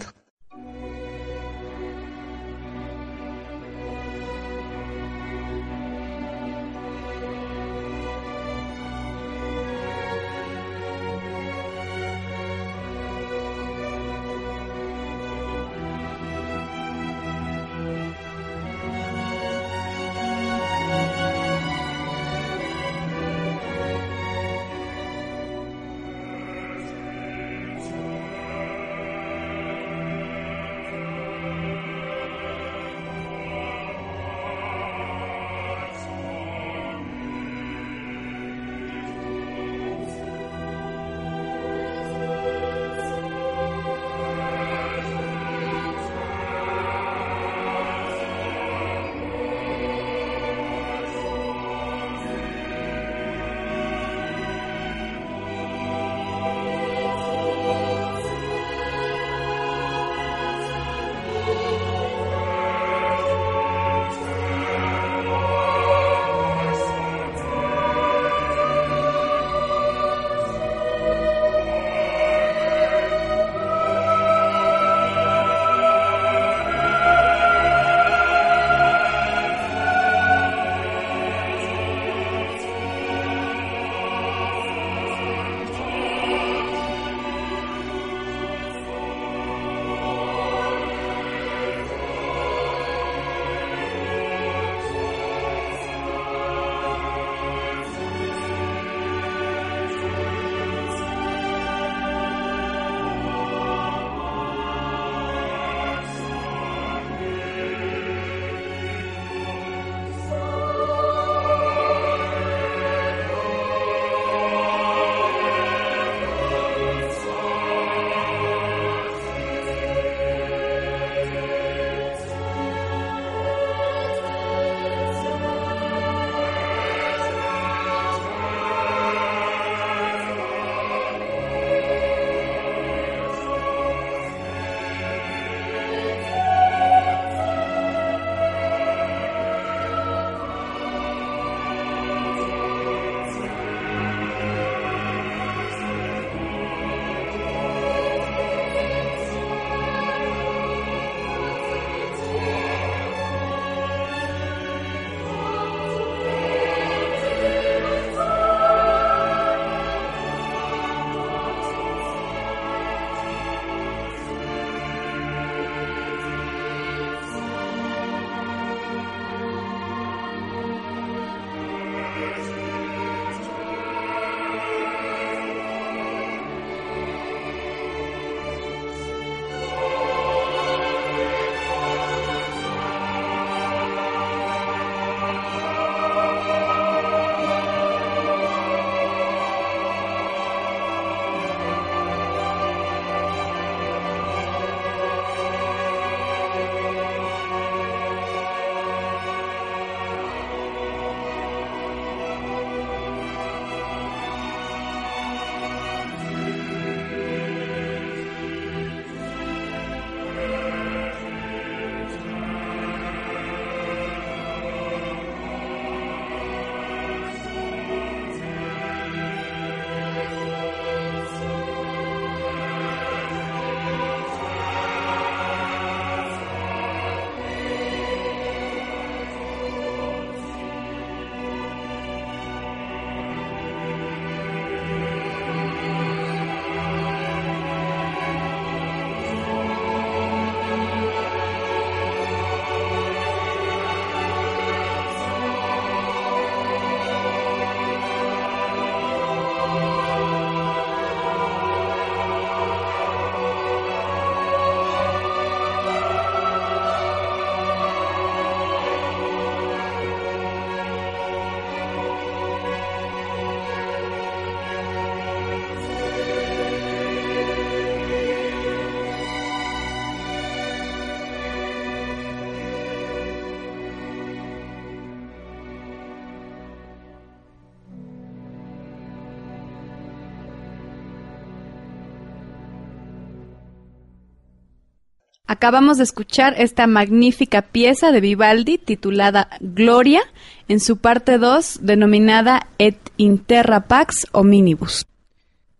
Acabamos de escuchar esta magnífica pieza de Vivaldi titulada Gloria, en su parte 2 denominada Et Interra Pax Hominibus.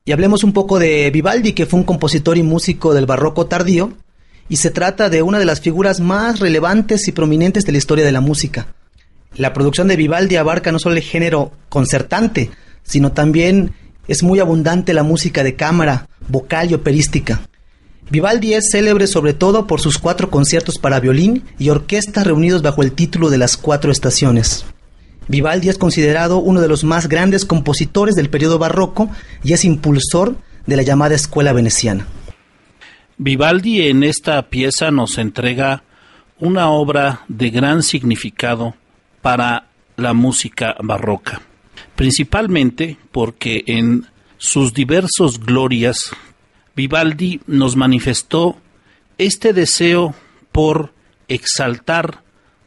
Y hablemos un poco de Vivaldi, que fue un compositor y músico del barroco tardío, y se trata de una de las figuras más relevantes y prominentes de la historia de la música. La producción de Vivaldi abarca no solo el género concertante, sino también es muy abundante la música de cámara, vocal y operística. Vivaldi es célebre sobre todo por sus cuatro conciertos para violín y orquesta reunidos bajo el título de las cuatro estaciones. Vivaldi es considerado uno de los más grandes compositores del periodo barroco y es impulsor de la llamada escuela veneciana. Vivaldi en esta pieza nos entrega una obra de gran significado para la música barroca, principalmente porque en sus diversos glorias Vivaldi nos manifestó este deseo por exaltar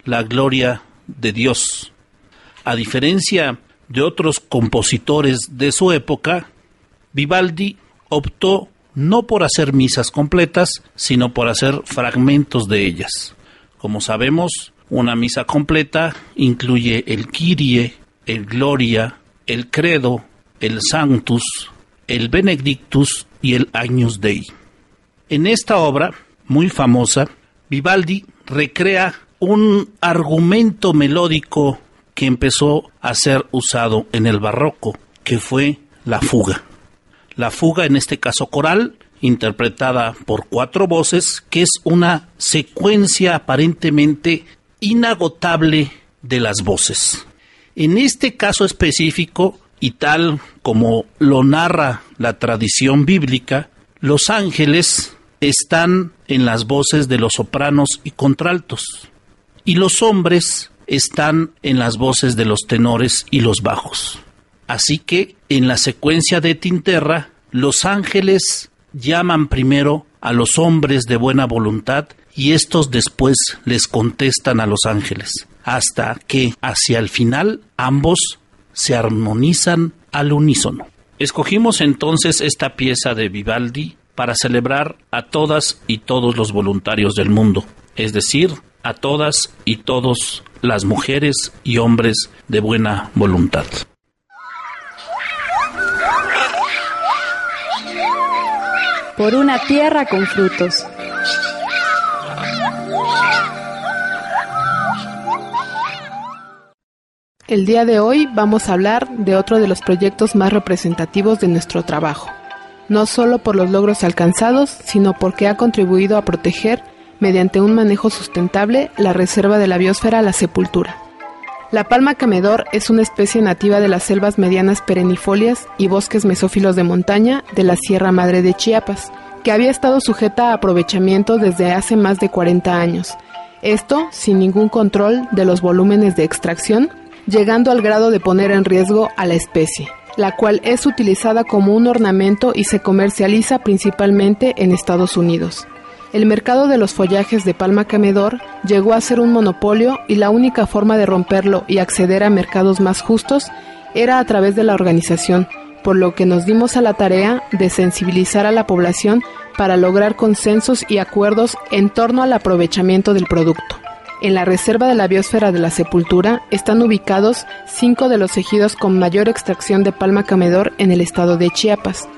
la gloria de Dios. A diferencia de otros compositores de su época, Vivaldi optó no por hacer misas completas, sino por hacer fragmentos de ellas. Como sabemos, una misa completa incluye el Kyrie, el Gloria, el Credo, el Sanctus, el Benedictus y el Agnus Dei. En esta obra, muy famosa, Vivaldi recrea un argumento melódico que empezó a ser usado en el barroco, que fue la fuga. La fuga, en este caso coral, interpretada por cuatro voces, que es una secuencia aparentemente inagotable de las voces. En este caso específico, y tal como lo narra la tradición bíblica, los ángeles están en las voces de los sopranos y contraltos, y los hombres están en las voces de los tenores y los bajos. Así que en la secuencia de Tinterra, los ángeles llaman primero a los hombres de buena voluntad y estos después les contestan a los ángeles, hasta que hacia el final ambos se armonizan al unísono. Escogimos entonces esta pieza de Vivaldi para celebrar a todas y todos los voluntarios del mundo, es decir, a todas y todos las mujeres y hombres de buena voluntad. Por una tierra con frutos. El día de hoy vamos a hablar de otro de los proyectos más representativos de nuestro trabajo, no solo por los logros alcanzados, sino porque ha contribuido a proteger, mediante un manejo sustentable, la reserva de la biosfera La Sepultura. La palma camedor es una especie nativa de las selvas medianas perennifolias y bosques mesófilos de montaña de la Sierra Madre de Chiapas, que había estado sujeta a aprovechamiento desde hace más de 40 años. Esto sin ningún control de los volúmenes de extracción llegando al grado de poner en riesgo a la especie, la cual es utilizada como un ornamento y se comercializa principalmente en Estados Unidos. El mercado de los follajes de palma camedor llegó a ser un monopolio y la única forma de romperlo y acceder a mercados más justos era a través de la organización, por lo que nos dimos a la tarea de sensibilizar a la población para lograr consensos y acuerdos en torno al aprovechamiento del producto. En la Reserva de la Biosfera de la Sepultura están ubicados cinco de los ejidos con mayor extracción de palma camedor en el estado de Chiapas.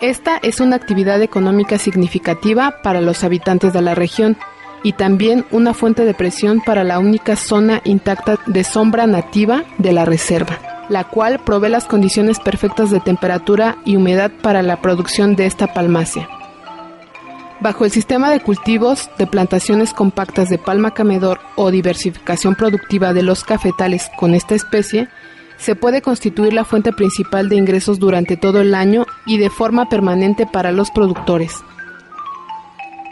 Esta es una actividad económica significativa para los habitantes de la región y también una fuente de presión para la única zona intacta de sombra nativa de la reserva, la cual provee las condiciones perfectas de temperatura y humedad para la producción de esta palmácea. Bajo el sistema de cultivos de plantaciones compactas de palma camedor o diversificación productiva de los cafetales con esta especie, se puede constituir la fuente principal de ingresos durante todo el año y de forma permanente para los productores.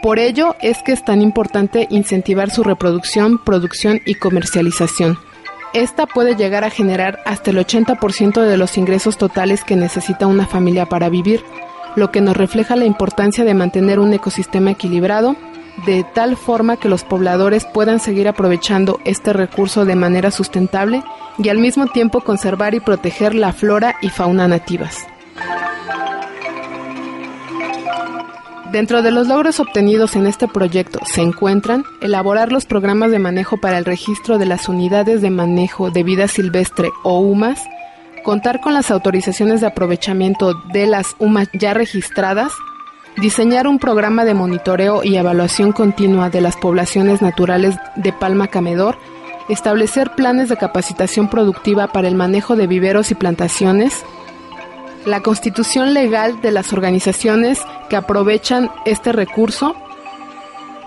Por ello es que es tan importante incentivar su reproducción, producción y comercialización. Esta puede llegar a generar hasta el 80% de los ingresos totales que necesita una familia para vivir lo que nos refleja la importancia de mantener un ecosistema equilibrado, de tal forma que los pobladores puedan seguir aprovechando este recurso de manera sustentable y al mismo tiempo conservar y proteger la flora y fauna nativas. Dentro de los logros obtenidos en este proyecto se encuentran elaborar los programas de manejo para el registro de las unidades de manejo de vida silvestre o UMAS, contar con las autorizaciones de aprovechamiento de las UMAS ya registradas, diseñar un programa de monitoreo y evaluación continua de las poblaciones naturales de palma camedor, establecer planes de capacitación productiva para el manejo de viveros y plantaciones, la constitución legal de las organizaciones que aprovechan este recurso,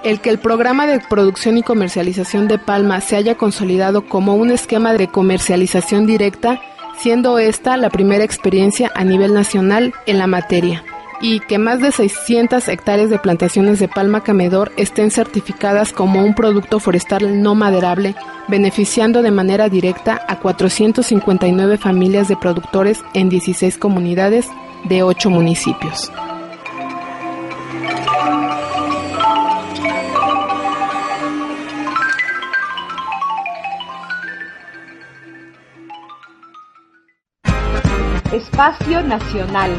el que el programa de producción y comercialización de palma se haya consolidado como un esquema de comercialización directa, siendo esta la primera experiencia a nivel nacional en la materia y que más de 600 hectáreas de plantaciones de palma camedor estén certificadas como un producto forestal no maderable, beneficiando de manera directa a 459 familias de productores en 16 comunidades de 8 municipios. Espacio Nacional.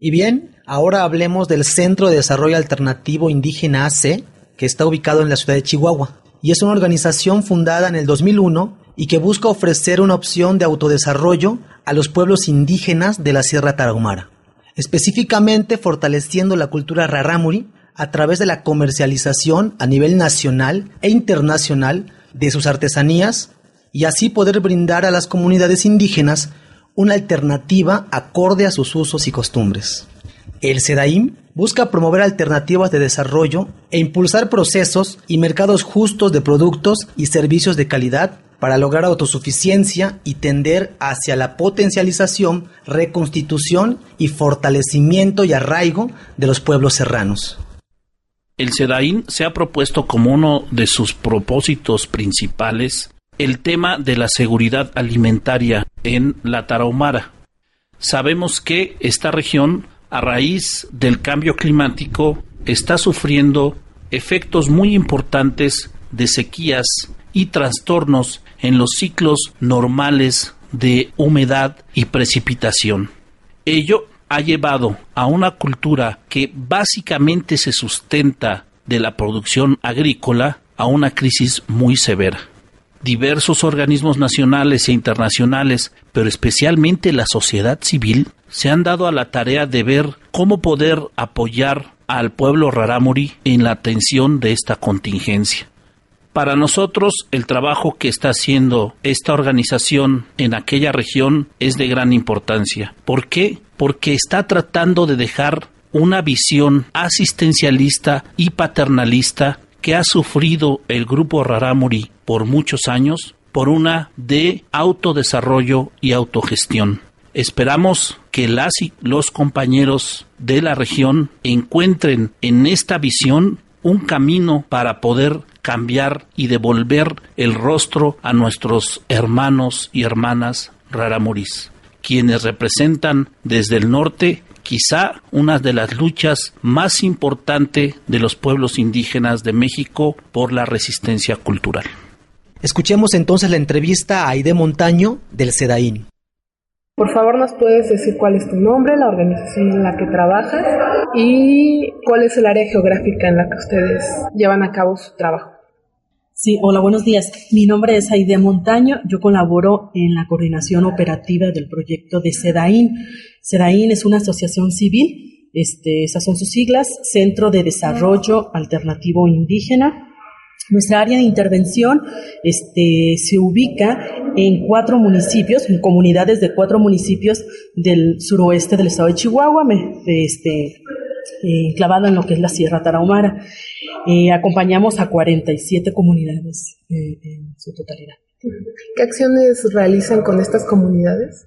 Y bien, ahora hablemos del Centro de Desarrollo Alternativo Indígena AC, que está ubicado en la ciudad de Chihuahua. Y es una organización fundada en el 2001 y que busca ofrecer una opción de autodesarrollo a los pueblos indígenas de la Sierra Tarahumara, específicamente fortaleciendo la cultura rarámuri a través de la comercialización a nivel nacional e internacional de sus artesanías y así poder brindar a las comunidades indígenas una alternativa acorde a sus usos y costumbres. El SEDAIM busca promover alternativas de desarrollo e impulsar procesos y mercados justos de productos y servicios de calidad para lograr autosuficiencia y tender hacia la potencialización, reconstitución y fortalecimiento y arraigo de los pueblos serranos. El SEDAIN se ha propuesto como uno de sus propósitos principales el tema de la seguridad alimentaria en la Tarahumara. Sabemos que esta región, a raíz del cambio climático, está sufriendo efectos muy importantes de sequías y trastornos en los ciclos normales de humedad y precipitación. Ello ha llevado a una cultura que básicamente se sustenta de la producción agrícola a una crisis muy severa diversos organismos nacionales e internacionales, pero especialmente la sociedad civil, se han dado a la tarea de ver cómo poder apoyar al pueblo rarámuri en la atención de esta contingencia. Para nosotros, el trabajo que está haciendo esta organización en aquella región es de gran importancia. ¿Por qué? Porque está tratando de dejar una visión asistencialista y paternalista que ha sufrido el grupo Rarámuri por muchos años por una de autodesarrollo y autogestión. Esperamos que las y los compañeros de la región encuentren en esta visión un camino para poder cambiar y devolver el rostro a nuestros hermanos y hermanas raramuris, quienes representan desde el norte quizá una de las luchas más importantes de los pueblos indígenas de México por la resistencia cultural. Escuchemos entonces la entrevista a Aide Montaño del SEDAIN. Por favor, ¿nos puedes decir cuál es tu nombre, la organización en la que trabajas y cuál es el área geográfica en la que ustedes llevan a cabo su trabajo? Sí, hola, buenos días. Mi nombre es Aide Montaño. Yo colaboro en la coordinación operativa del proyecto de SEDAIN. SEDAIN es una asociación civil, este, esas son sus siglas, Centro de Desarrollo Alternativo Indígena. Nuestra área de intervención este, se ubica en cuatro municipios, en comunidades de cuatro municipios del suroeste del estado de Chihuahua, este, eh, enclavado en lo que es la Sierra Tarahumara. Eh, acompañamos a 47 comunidades eh, en su totalidad. ¿Qué acciones realizan con estas comunidades?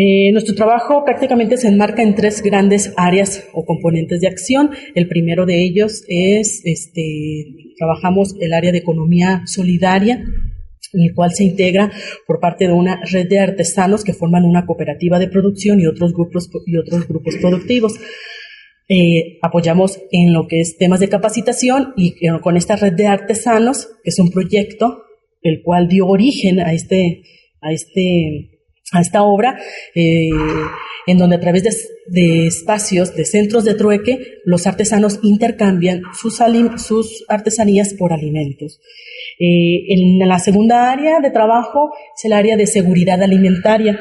Eh, nuestro trabajo prácticamente se enmarca en tres grandes áreas o componentes de acción. El primero de ellos es, este, trabajamos el área de economía solidaria, en el cual se integra por parte de una red de artesanos que forman una cooperativa de producción y otros grupos, y otros grupos productivos. Eh, apoyamos en lo que es temas de capacitación y con esta red de artesanos, que es un proyecto el cual dio origen a este, a este a esta obra, eh, en donde a través de, espacios, de centros de trueque, los artesanos intercambian sus, sus artesanías por alimentos. Eh, en la segunda área de trabajo es el área de seguridad alimentaria.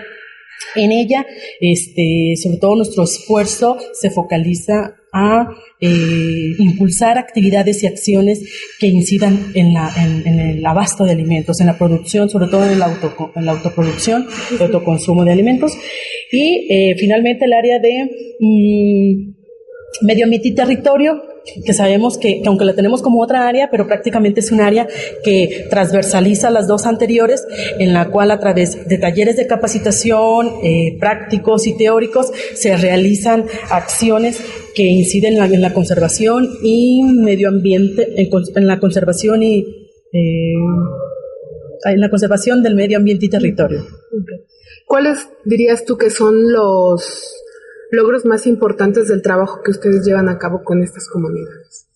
En ella, este, sobre todo nuestro esfuerzo se focaliza a eh, impulsar actividades y acciones que incidan en, la, en, el abasto de alimentos, en la producción, sobre todo en la, auto, en la autoproducción, el autoconsumo de alimentos. Y eh, finalmente el área de mm, medio ambiente y territorio, que sabemos que, aunque la tenemos como otra área, pero prácticamente es un área que transversaliza las dos anteriores, en la cual a través de talleres de capacitación eh, prácticos y teóricos se realizan acciones que inciden en la, conservación y medio ambiente, en, la conservación y eh, en la conservación del medio ambiente y territorio. ¿Cuáles dirías tú que son los logros más importantes del trabajo que ustedes llevan a cabo con estas comunidades?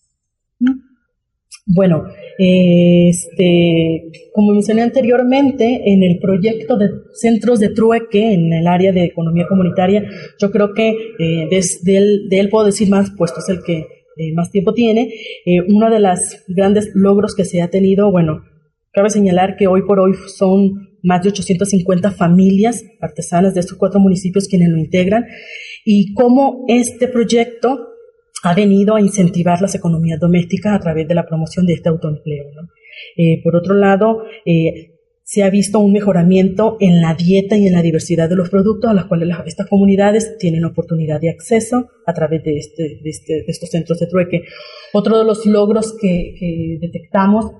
Bueno, este, como mencioné anteriormente, en el proyecto de centros de trueque en el área de economía comunitaria, yo creo que eh, de, él, puedo decir más, puesto es el que eh, más tiempo tiene. Eh, uno de los grandes logros que se ha tenido, bueno, cabe señalar que hoy por hoy son más de 850 familias artesanas de estos cuatro municipios quienes lo integran y cómo este proyecto ha venido a incentivar las economías domésticas a través de la promoción de este autoempleo. Eh, por otro lado, eh, se ha visto un mejoramiento en la dieta y en la diversidad de los productos a los cuales estas comunidades tienen oportunidad de acceso a través de, este, este, estos centros de trueque. Otro de los logros que, que detectamos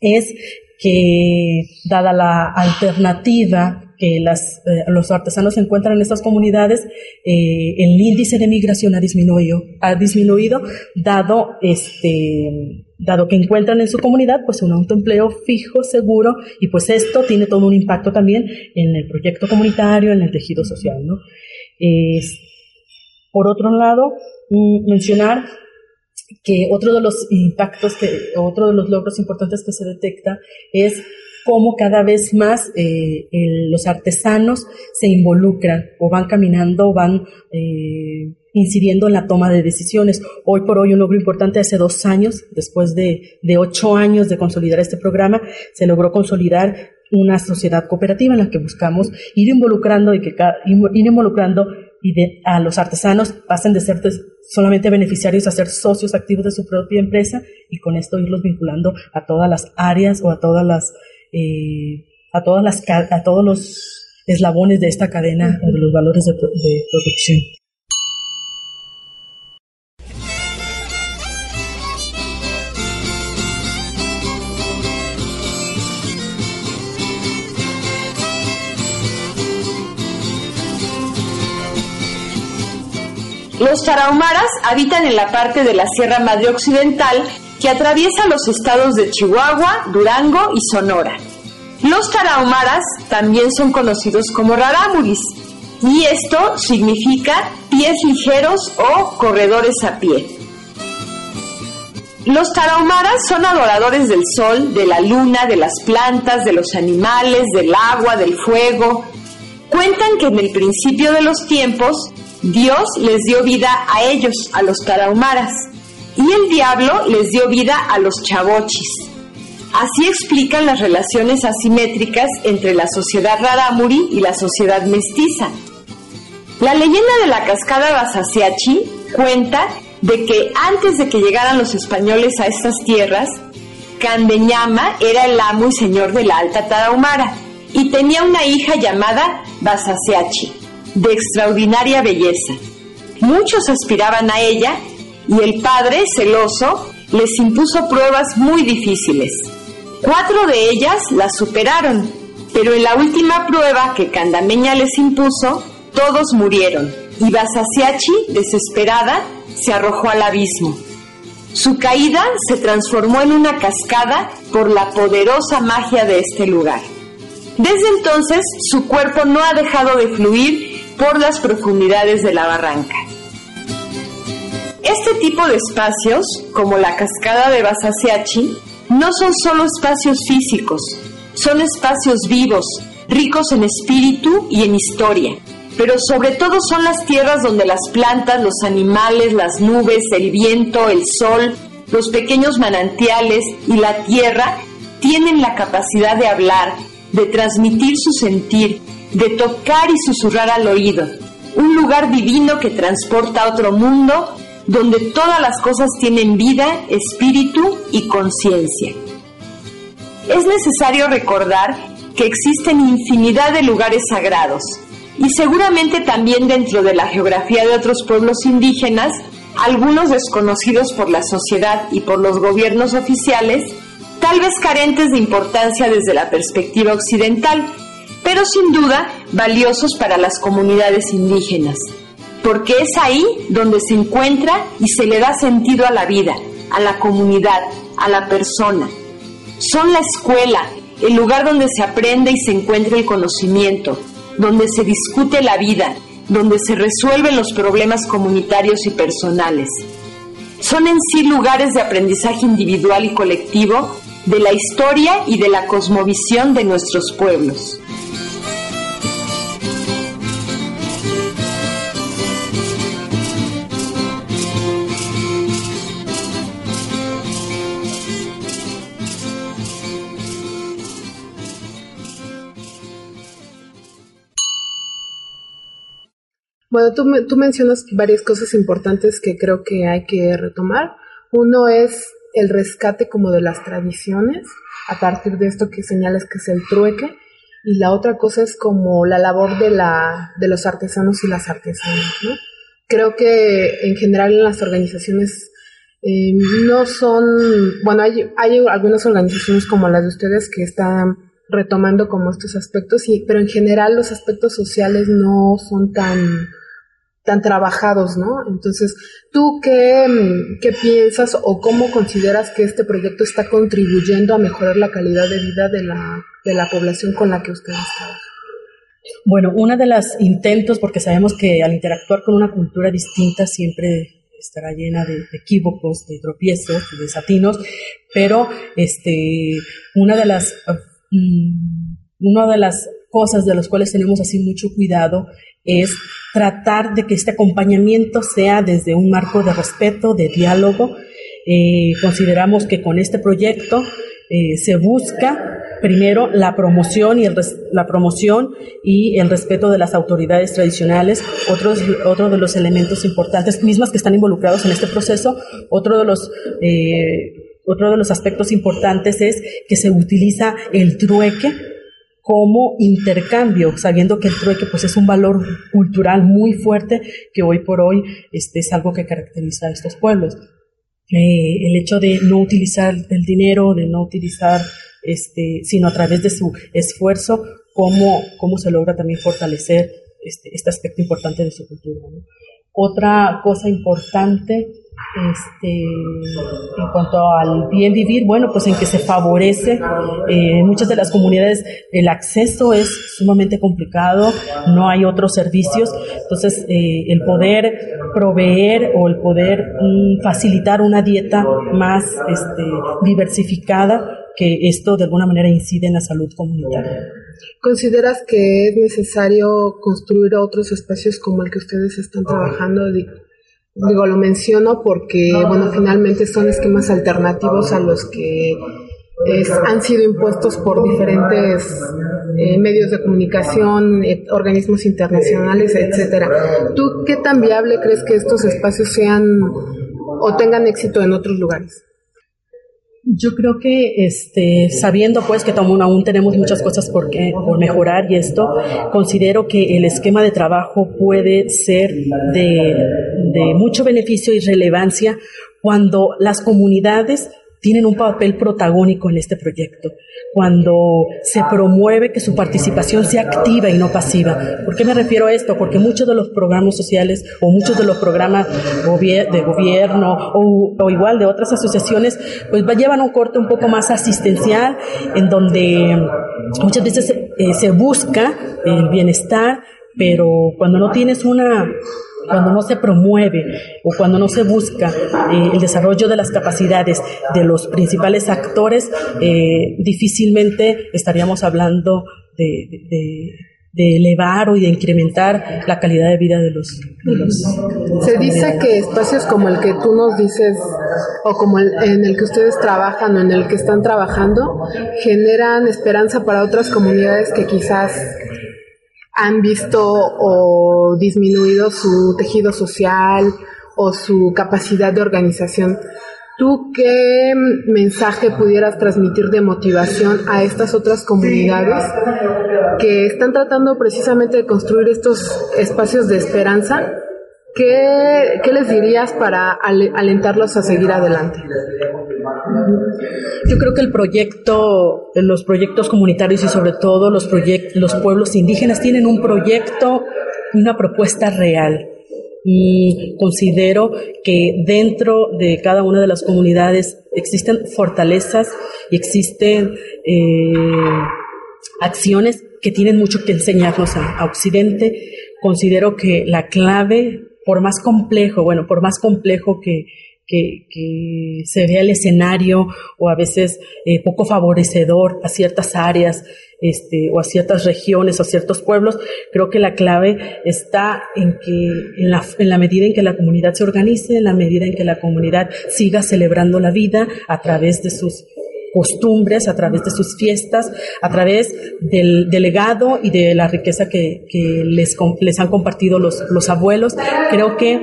es que, dada la alternativa que las, eh, los artesanos encuentran en estas comunidades, eh, el índice de migración ha disminuido, ha disminuido dado, este, dado que encuentran en su comunidad pues un autoempleo fijo, seguro, y pues esto tiene todo un impacto también en el proyecto comunitario, en el tejido social. ¿no? por otro lado, mm, mencionar que otro de los impactos, que, otro de los logros importantes que se detecta es cómo cada vez más eh, los artesanos se involucran o van caminando, van eh, incidiendo en la toma de decisiones. Hoy por hoy un logro importante hace dos años, después de, de ocho años de consolidar este programa, se logró consolidar una sociedad cooperativa en la que buscamos ir involucrando y que ir involucrando y de, a los artesanos pasen de ser solamente beneficiarios a ser socios activos de su propia empresa y con esto irlos vinculando a todas las áreas o a todas las eh, a todas las a todos los eslabones de esta cadena o de los valores de producción. Los tarahumaras habitan en la parte de la Sierra Madre Occidental que atraviesa los estados de Chihuahua, Durango y Sonora. Los tarahumaras también son conocidos como rarámuris, y esto significa pies ligeros o corredores a pie. Los tarahumaras son adoradores del sol, de la luna, de las plantas, de los animales, del agua, del fuego. Cuentan que en el principio de los tiempos Dios les dio vida a ellos, a los tarahumaras, y el diablo les dio vida a los chavochis. Así explican las relaciones asimétricas entre la sociedad rarámuri y la sociedad mestiza. La leyenda de la cascada Basasiachi cuenta de que antes de que llegaran los españoles a estas tierras, Candeñama era el amo y señor de la Alta Tarahumara y tenía una hija llamada Basasiachi de extraordinaria belleza. Muchos aspiraban a ella y el padre, celoso, les impuso pruebas muy difíciles. Cuatro de ellas las superaron, pero en la última prueba que Candameña les impuso, todos murieron y Basasiachi, desesperada, se arrojó al abismo. Su caída se transformó en una cascada por la poderosa magia de este lugar. Desde entonces, su cuerpo no ha dejado de fluir por las profundidades de la barranca. Este tipo de espacios, como la cascada de Basasiachi, no son solo espacios físicos, son espacios vivos, ricos en espíritu y en historia. Pero sobre todo son las tierras donde las plantas, los animales, las nubes, el viento, el sol, los pequeños manantiales y la tierra tienen la capacidad de hablar, de transmitir su sentir, de tocar y susurrar al oído. Un lugar divino que transporta a otro mundo donde todas las cosas tienen vida, espíritu y conciencia. Es necesario recordar que existen infinidad de lugares sagrados y seguramente también dentro de la geografía de otros pueblos indígenas, algunos desconocidos por la sociedad y por los gobiernos oficiales, tal vez carentes de importancia desde la perspectiva occidental, pero sin duda valiosos para las comunidades indígenas, porque es ahí donde se encuentra y se le da sentido a la vida, a la comunidad, a la persona. Son la escuela, el lugar donde se aprende y se encuentra el conocimiento, donde se discute la vida, donde se resuelven los problemas comunitarios y personales. Son en sí lugares de aprendizaje individual y colectivo de la historia y de la cosmovisión de nuestros pueblos. Bueno, tú, tú mencionas varias cosas importantes que creo que hay que retomar. Uno es el rescate como de las tradiciones, a partir de esto que señalas que es el trueque, y la otra cosa es como la labor de, la, de los artesanos y las artesanas, ¿no? Creo que en general en las organizaciones eh, no son, bueno, hay, hay algunas organizaciones como las de ustedes que están retomando como estos aspectos, y, pero en general los aspectos sociales no son tan tan trabajados, ¿no? Entonces, ¿tú qué, qué, piensas o cómo consideras que este proyecto está contribuyendo a mejorar la calidad de vida de la, de la población con la que ustedes trabajan? Bueno, uno de los intentos, porque sabemos que al interactuar con una cultura distinta siempre estará llena de, equívocos, de tropiezos, de desatinos, pero este, una de las, mm, una de las cosas de las cuales tenemos así mucho cuidado es tratar de que este acompañamiento sea desde un marco de respeto, de diálogo. Eh, consideramos que con este proyecto eh, se busca primero la promoción y el la promoción y el respeto de las autoridades tradicionales, otros otro de los elementos importantes mismas que están involucrados en este proceso, otro de los eh, otro de los aspectos importantes es que se utiliza el trueque como intercambio, sabiendo que el trueque pues es un valor cultural muy fuerte que hoy por hoy este, es algo que caracteriza a estos pueblos. Eh, el hecho de no utilizar el dinero, de no utilizar, este, sino a través de su esfuerzo, cómo, cómo se logra también fortalecer este, este aspecto importante de su cultura. Otra cosa importante este, en cuanto al bien vivir, bueno, pues en que se favorece. Eh, muchas de las comunidades el acceso es sumamente complicado, no hay otros servicios, entonces eh, el poder proveer o el poder mm, facilitar una dieta más este, diversificada, que esto de alguna manera incide en la salud comunitaria. ¿Consideras que es necesario construir otros espacios como el que ustedes están trabajando? Digo, lo menciono porque, bueno, finalmente son esquemas alternativos a los que han sido impuestos por diferentes eh, medios de comunicación, eh, organismos internacionales, etcétera. ¿Tú qué tan viable crees que estos espacios sean o tengan éxito en otros lugares? Yo creo que este, sabiendo pues que aún tenemos muchas cosas por, por mejorar y esto, considero que el esquema de trabajo puede ser de mucho beneficio y relevancia cuando las comunidades tienen un papel protagónico en este proyecto, cuando se promueve que su participación sea activa y no pasiva. ¿Por qué me refiero a esto? Porque muchos de los programas sociales o muchos de los programas de gobierno o, igual de otras asociaciones, pues llevan un corte un poco más asistencial, en donde muchas veces eh, se busca el bienestar, pero cuando no tienes una cuando no se promueve o cuando no se busca eh, el desarrollo de las capacidades de los principales actores, eh, difícilmente estaríamos hablando de, elevar o de incrementar la calidad de vida de los, Se dice que espacios como el que tú nos dices o como el, en el que ustedes trabajan o en el que están trabajando generan esperanza para otras comunidades que quizás han visto o disminuido su tejido social o su capacidad de organización. ¿Tú qué mensaje pudieras transmitir de motivación a estas otras comunidades que están tratando precisamente de construir estos espacios de esperanza? ¿Qué, qué les dirías para alentarlos a seguir adelante? Yo creo que el proyecto, los proyectos comunitarios y sobre todo los, los pueblos indígenas tienen un proyecto, una propuesta real y considero que dentro de cada una de las comunidades existen fortalezas y existen eh, acciones que tienen mucho que enseñarnos a, Occidente. Considero que la clave, por más complejo, bueno, por más complejo que, que, se vea el escenario o a veces eh, poco favorecedor a ciertas áreas este, o a ciertas regiones o a ciertos pueblos, creo que la clave está en que en la, en la medida en que la comunidad se organice, en la medida en que la comunidad siga celebrando la vida a través de sus costumbres, a través de sus fiestas, a través del, legado y de la riqueza que, les, les han compartido los, los abuelos. Creo que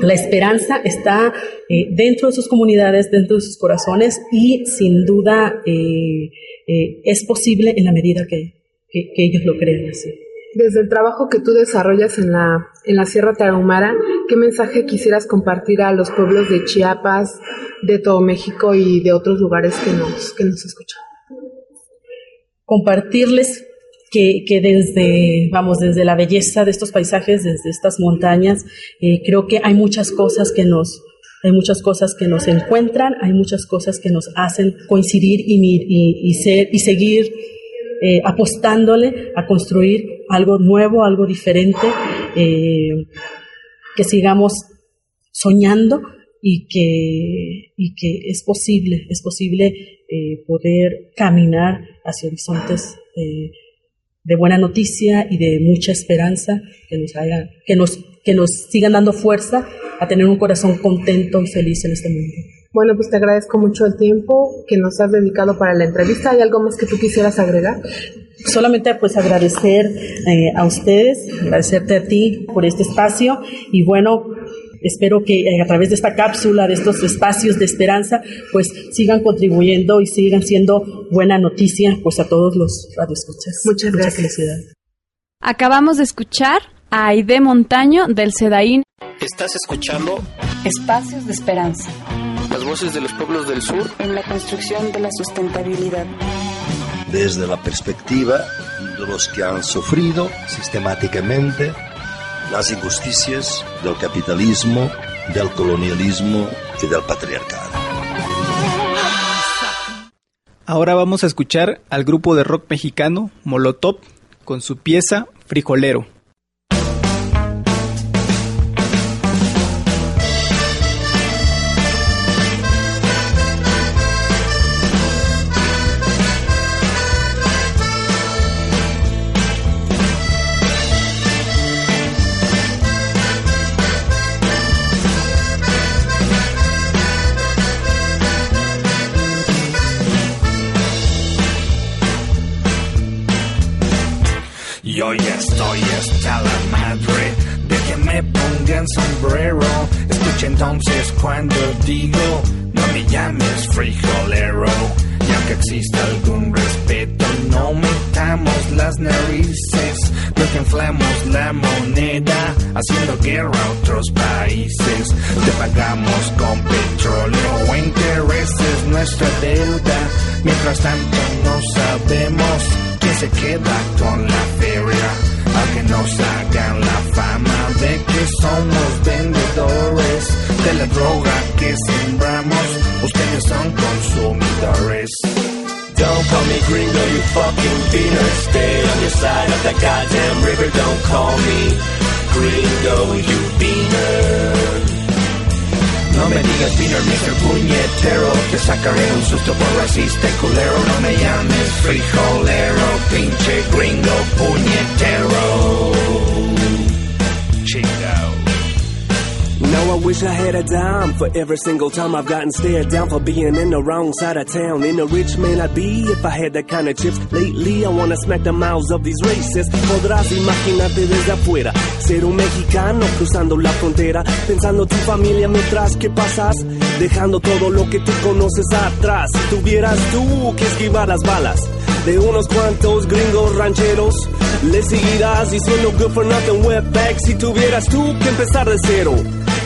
la esperanza está eh, dentro de sus comunidades, dentro de sus corazones y sin duda eh, eh, es posible en la medida que, ellos lo creen así. Desde el trabajo que tú desarrollas en la, en la Sierra Tarahumara, ¿qué mensaje quisieras compartir a los pueblos de Chiapas, de todo México y de otros lugares que nos, que nos escuchan? Compartirles que, que, desde, vamos, desde la belleza de estos paisajes, desde estas montañas, eh, creo que hay muchas cosas que nos, hay muchas cosas que nos encuentran, hay muchas cosas que nos hacen coincidir y, y, ser, y seguir eh, apostándole a construir algo nuevo, algo diferente, eh, que sigamos soñando y que, y que es posible, es posible poder caminar hacia horizontes de buena noticia y de mucha esperanza que nos, haga, que nos, que nos sigan dando fuerza a tener un corazón contento y feliz en este mundo. Bueno, pues te agradezco mucho el tiempo que nos has dedicado para la entrevista. ¿Hay algo más que tú quisieras agregar? Solamente pues agradecer eh, a ustedes, agradecerte a ti por este espacio y bueno, espero que eh, a través de esta cápsula, de estos espacios de esperanza, pues sigan contribuyendo y sigan siendo buena noticia pues a todos los radioescuchas. Muchas gracias. Mucha felicidad. Acabamos de escuchar a Aide Montaño del Sedaín. Estás escuchando Espacios de Esperanza. Las voces de los pueblos del sur en la construcción de la sustentabilidad. Desde la perspectiva de los que han sufrido sistemáticamente las injusticias del capitalismo, del colonialismo y del patriarcado. Ahora vamos a escuchar al grupo de rock mexicano Molotov con su pieza Frijolero. Entonces cuando digo, no me llames frijolero. Y aunque exista algún respeto, no metamos las narices. No que inflamos la moneda, haciendo guerra a otros países. Te pagamos con petróleo o intereses nuestra deuda. Mientras tanto no sabemos quién se queda con la feria. A que nos hagan la fama de que somos vendedores de la droga que sembramos. Ustedes son consumidores. Don't call me gringo, you fucking beaner. Stay on your side of that goddamn river. Don't call me gringo, you beaner. No me digas Peter, Mr. Puñetero, te sacaré un susto por racista culero. No me llames frijolero, pinche gringo puñetero. Now I wish I had a dime for every single time I've gotten stared down for being in the wrong side of town. In a rich man I'd be if I had that kind of chips. Lately I wanna smack the mouths of these racists. Podrás imaginarte desde afuera ser un mexicano cruzando la frontera, pensando tu familia mientras que pasas, dejando todo lo que tú conoces atrás. Si tuvieras tú que esquivar las balas de unos cuantos gringos rancheros, le seguirás diciendo good for nothing wetback si tuvieras tú que empezar de cero.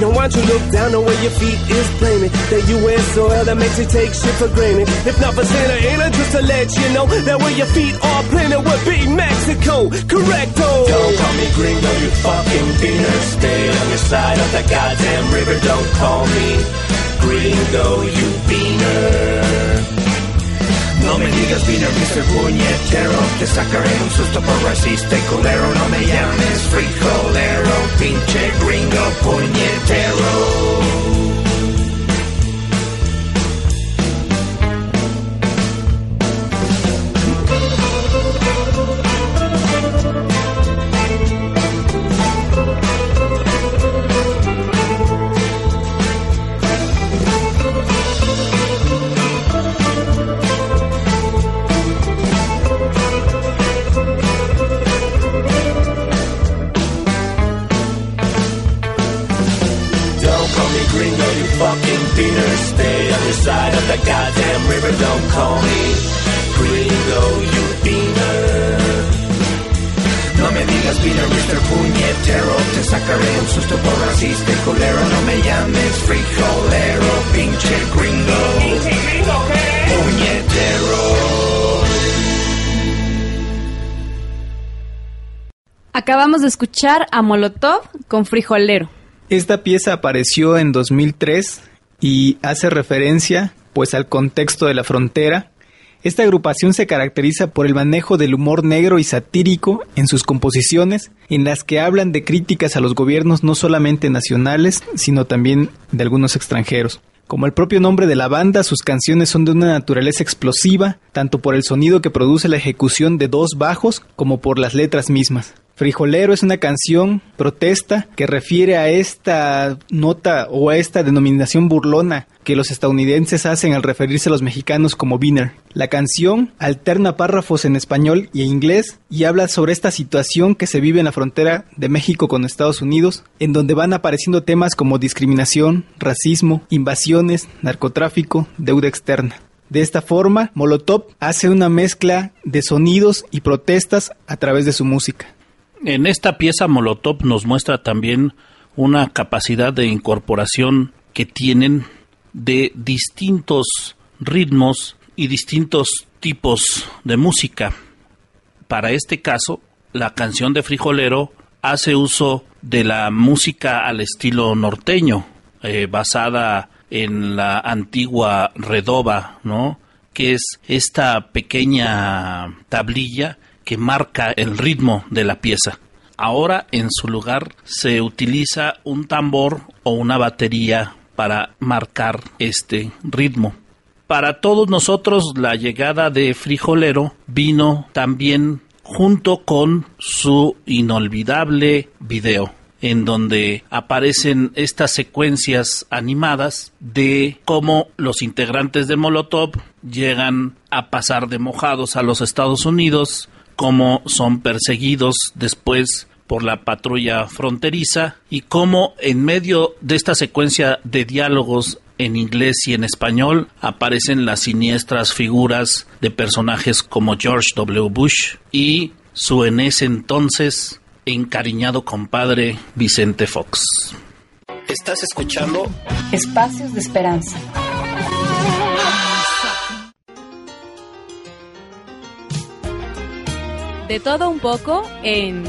Now why don't you look down on where your feet is planted? That you wear soil that makes you take shit for granted. If not for Santa Ana, just to let you know that where your feet are planted would be Mexico. Correcto. Don't call me gringo, you fucking beaner. Stay on your side of the goddamn river. Don't call me gringo, you beaner. No me digas beaner, Mr. Puñetero. Te sacaré un susto por racista culero. No me llames frijolero, pinche gringo puñetero. Beaner. Stay on your side of the goddamn river. Don't call me gringo, you beaner. No me digas beaner, Mr. Puñetero. Te sacaré un susto por racista y culero. No me llames frijolero, pinche gringo. ¿Pinche gringo qué? Puñetero. Acabamos de escuchar a Molotov con Frijolero. Esta pieza apareció en 2003 y hace referencia pues al contexto de la frontera. Esta agrupación se caracteriza por el manejo del humor negro y satírico en sus composiciones, en las que hablan de críticas a los gobiernos no solamente nacionales, sino también de algunos extranjeros. Como el propio nombre de la banda, sus canciones son de una naturaleza explosiva, tanto por el sonido que produce la ejecución de dos bajos como por las letras mismas. Frijolero es una canción protesta que refiere a esta nota o a esta denominación burlona que los estadounidenses hacen al referirse a los mexicanos como beaner. La canción alterna párrafos en español y en inglés y habla sobre esta situación que se vive en la frontera de México con Estados Unidos, en donde van apareciendo temas como discriminación, racismo, invasiones, narcotráfico, deuda externa. De esta forma, Molotov hace una mezcla de sonidos y protestas a través de su música. En esta pieza Molotov nos muestra también una capacidad de incorporación que tienen de distintos ritmos y distintos tipos de música. Para este caso, la canción de Frijolero hace uso de la música al estilo norteño, eh, basada en la antigua redoba, ¿no? Que es esta pequeña tablilla que marca el ritmo de la pieza. Ahora en su lugar se utiliza un tambor o una batería para marcar este ritmo. Para todos nosotros la llegada de Frijolero vino también junto con su inolvidable video en donde aparecen estas secuencias animadas de cómo los integrantes de Molotov llegan a pasar de mojados a los Estados Unidos, cómo son perseguidos después por la patrulla fronteriza y cómo en medio de esta secuencia de diálogos en inglés y en español aparecen las siniestras figuras de personajes como George W. Bush y su en ese entonces encariñado compadre Vicente Fox. Estás escuchando Espacios de Esperanza. De todo un poco en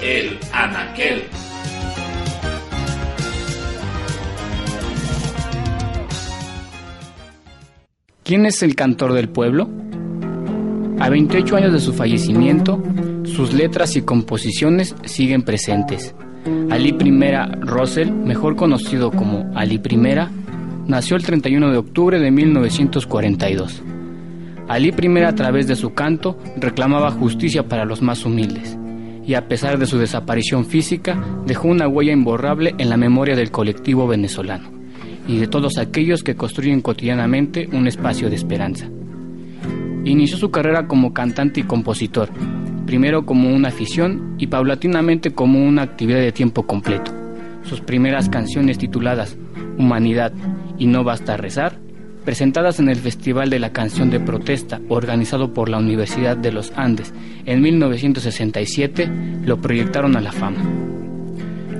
El Anaquel. ¿Quién es el cantor del pueblo? A 28 años de su fallecimiento, sus letras y composiciones siguen presentes. Ali I Russell, mejor conocido como Ali I, nació el 31 de octubre de 1942. Ali I a través de su canto reclamaba justicia para los más humildes y a pesar de su desaparición física dejó una huella imborrable en la memoria del colectivo venezolano y de todos aquellos que construyen cotidianamente un espacio de esperanza. Inició su carrera como cantante y compositor, primero como una afición y paulatinamente como una actividad de tiempo completo. Sus primeras canciones tituladas Humanidad y No Basta Rezar, presentadas en el Festival de la Canción de Protesta organizado por la Universidad de los Andes en 1967, lo proyectaron a la fama.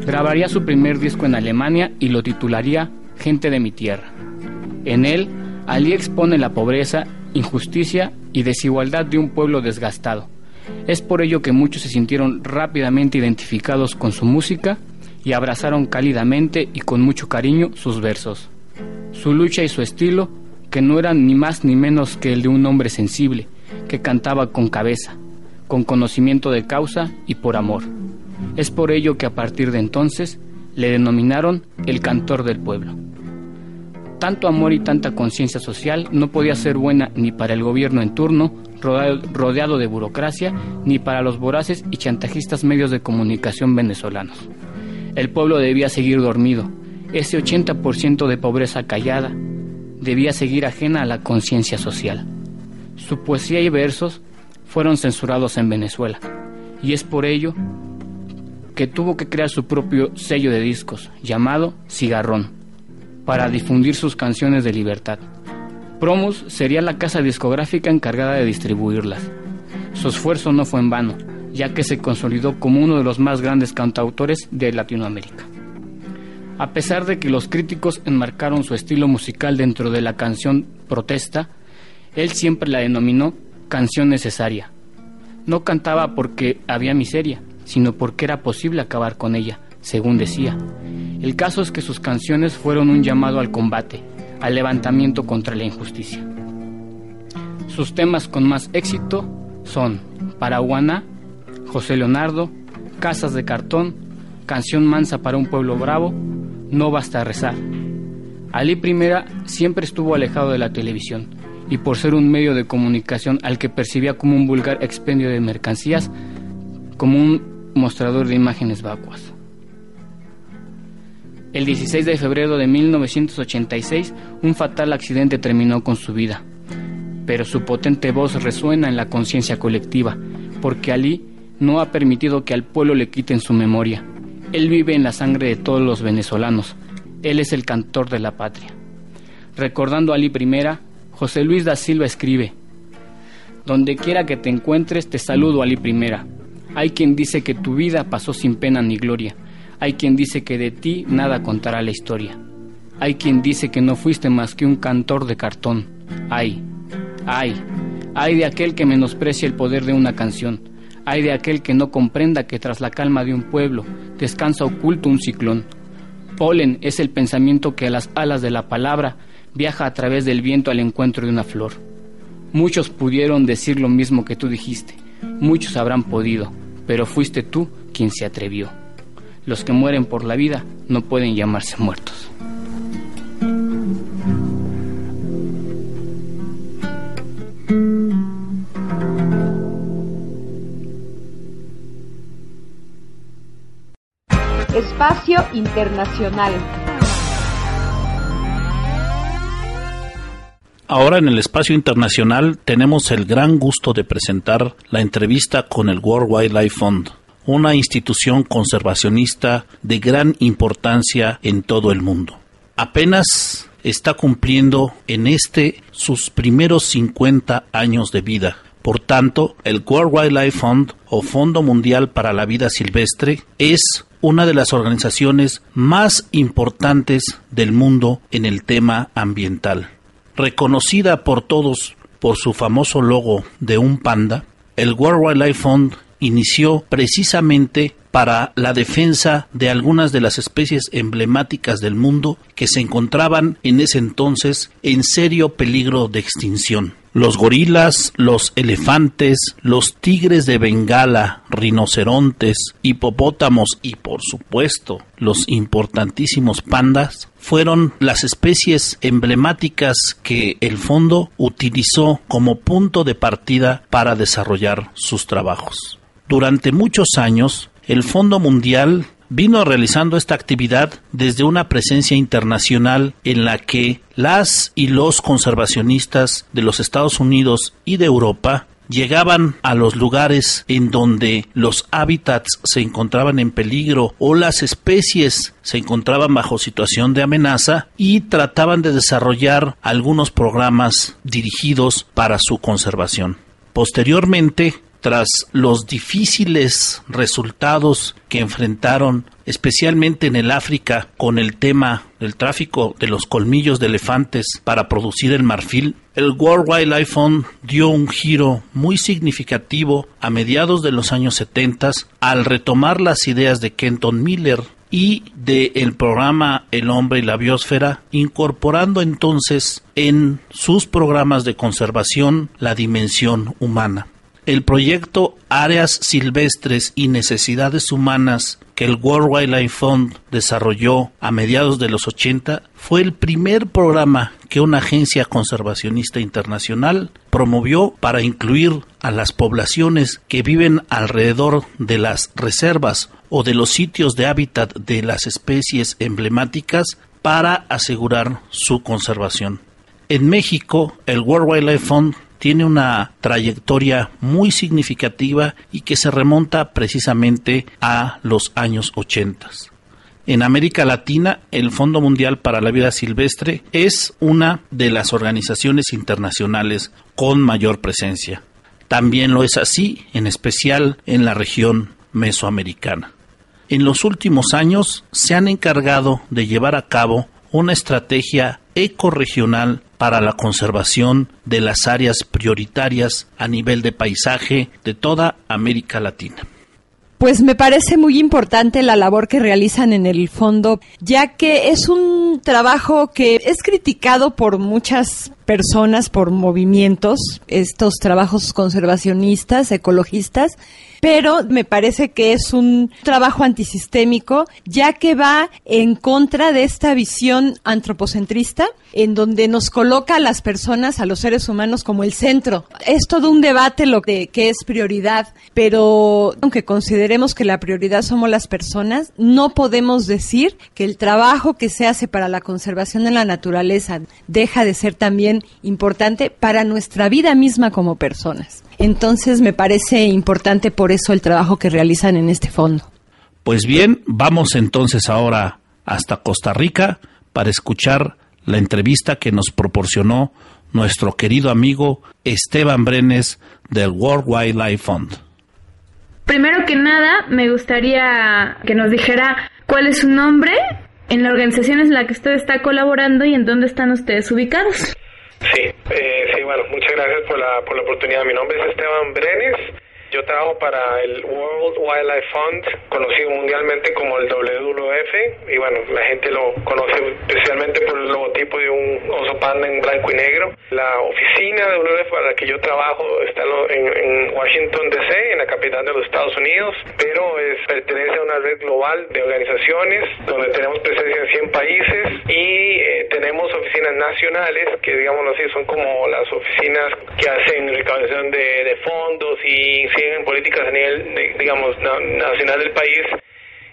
Grabaría su primer disco en Alemania y lo titularía Gente de mi Tierra. En él, Ali expone la pobreza injusticia y desigualdad de un pueblo desgastado. Es por ello que muchos se sintieron rápidamente identificados con su música y abrazaron cálidamente y con mucho cariño sus versos. Su lucha y su estilo, que no eran ni más ni menos que el de un hombre sensible, que cantaba con cabeza, con conocimiento de causa y por amor. Es por ello que a partir de entonces le denominaron el cantor del pueblo. Tanto amor y tanta conciencia social no podía ser buena ni para el gobierno en turno, rodeado de burocracia, ni para los voraces y chantajistas medios de comunicación venezolanos. El pueblo debía seguir dormido. Ese 80% de pobreza callada debía seguir ajena a la conciencia social. Su poesía y versos fueron censurados en Venezuela, y es por ello que tuvo que crear su propio sello de discos, llamado Cigarrón para difundir sus canciones de libertad. Promus sería la casa discográfica encargada de distribuirlas. Su esfuerzo no fue en vano, ya que se consolidó como uno de los más grandes cantautores de Latinoamérica. A pesar de que los críticos enmarcaron su estilo musical dentro de la canción Protesta, él siempre la denominó canción necesaria. No cantaba porque había miseria, sino porque era posible acabar con ella, según decía. El caso es que sus canciones fueron un llamado al combate, al levantamiento contra la injusticia. Sus temas con más éxito son Paraguana, José Leonardo, Casas de Cartón, Canción Mansa para un Pueblo Bravo, No Basta Rezar. Ali I siempre estuvo alejado de la televisión y por ser un medio de comunicación al que percibía como un vulgar expendio de mercancías, como un mostrador de imágenes vacuas. El 16 de febrero de 1986, un fatal accidente terminó con su vida. Pero su potente voz resuena en la conciencia colectiva, porque Ali no ha permitido que al pueblo le quiten su memoria. Él vive en la sangre de todos los venezolanos. Él es el cantor de la patria. Recordando a Ali I, José Luis da Silva escribe, Donde quiera que te encuentres, te saludo Ali I. Hay quien dice que tu vida pasó sin pena ni gloria hay quien dice que de ti nada contará la historia. Hay quien dice que no fuiste más que un cantor de cartón. Ay, ay, ay de aquel que menosprecia el poder de una canción. Ay de aquel que no comprenda que tras la calma de un pueblo descansa oculto un ciclón. Polen es el pensamiento que a las alas de la palabra viaja a través del viento al encuentro de una flor. Muchos pudieron decir lo mismo que tú dijiste, muchos habrán podido, pero fuiste tú quien se atrevió los que mueren por la vida no pueden llamarse muertos. Espacio Internacional. Ahora en el espacio internacional tenemos el gran gusto de presentar la entrevista con el World Wildlife Fund una institución conservacionista de gran importancia en todo el mundo. Apenas está cumpliendo en este sus primeros 50 años de vida. Por tanto, el World Wildlife Fund o Fondo Mundial para la Vida Silvestre es una de las organizaciones más importantes del mundo en el tema ambiental. Reconocida por todos por su famoso logo de un panda, el World Wildlife Fund inició precisamente para la defensa de algunas de las especies emblemáticas del mundo que se encontraban en ese entonces en serio peligro de extinción. Los gorilas, los elefantes, los tigres de Bengala, rinocerontes, hipopótamos y por supuesto los importantísimos pandas fueron las especies emblemáticas que el fondo utilizó como punto de partida para desarrollar sus trabajos. Durante muchos años, el Fondo Mundial vino realizando esta actividad desde una presencia internacional en la que las y los conservacionistas de los Estados Unidos y de Europa llegaban a los lugares en donde los hábitats se encontraban en peligro o las especies se encontraban bajo situación de amenaza y trataban de desarrollar algunos programas dirigidos para su conservación. Posteriormente, tras los difíciles resultados que enfrentaron, especialmente en el África, con el tema del tráfico de los colmillos de elefantes para producir el marfil, el World Wildlife Fund dio un giro muy significativo a mediados de los años 70 al retomar las ideas de Kenton Miller y del el programa El hombre y la biosfera, incorporando entonces en sus programas de conservación la dimensión humana el proyecto Áreas Silvestres y Necesidades Humanas que el World Wildlife Fund desarrolló a mediados de los 80 fue el primer programa que una agencia conservacionista internacional promovió para incluir a las poblaciones que viven alrededor de las reservas o de los sitios de hábitat de las especies emblemáticas para asegurar su conservación. En México, el World Wildlife Fund tiene una trayectoria muy significativa y que se remonta precisamente a los años 80. En América Latina, el Fondo Mundial para la Vida Silvestre es una de las organizaciones internacionales con mayor presencia. También lo es así, en especial en la región mesoamericana. En los últimos años se han encargado de llevar a cabo una estrategia ecorregional para la conservación de las áreas prioritarias a nivel de paisaje de toda América Latina. Pues me parece muy importante la labor que realizan en el fondo, ya que es un trabajo que es criticado por muchas personas, por movimientos, estos trabajos conservacionistas, ecologistas, pero me parece que es un trabajo antisistémico, ya que va en contra de esta visión antropocentrista, en donde nos coloca a las personas, a los seres humanos, como el centro. Es todo un debate lo que, que es prioridad, pero aunque consideremos que la prioridad somos las personas, no podemos decir que el trabajo que se hace para la conservación de la naturaleza deja de ser también importante para nuestra vida misma como personas. Entonces me parece importante por eso el trabajo que realizan en este fondo. Pues bien, vamos entonces ahora hasta Costa Rica para escuchar la entrevista que nos proporcionó nuestro querido amigo Esteban Brenes del World Wildlife Fund. Primero que nada, me gustaría que nos dijera cuál es su nombre en la organización en la que usted está colaborando y en dónde están ustedes ubicados. Sí, eh, sí, bueno, muchas gracias por la, por la oportunidad. Mi nombre es Esteban Brenes. Yo trabajo para el World Wildlife Fund, conocido mundialmente como el WWF, y bueno, la gente lo conoce especialmente por el logotipo de un oso panda en blanco y negro. La oficina de WWF para la que yo trabajo está en, Washington DC, en la capital de los Estados Unidos, pero es, pertenece a una red global de organizaciones donde tenemos presencia en 100 países y eh, tenemos oficinas nacionales que, digamos así, son como las oficinas que hacen recaudación de, de fondos y en políticas a nivel, digamos, nacional del país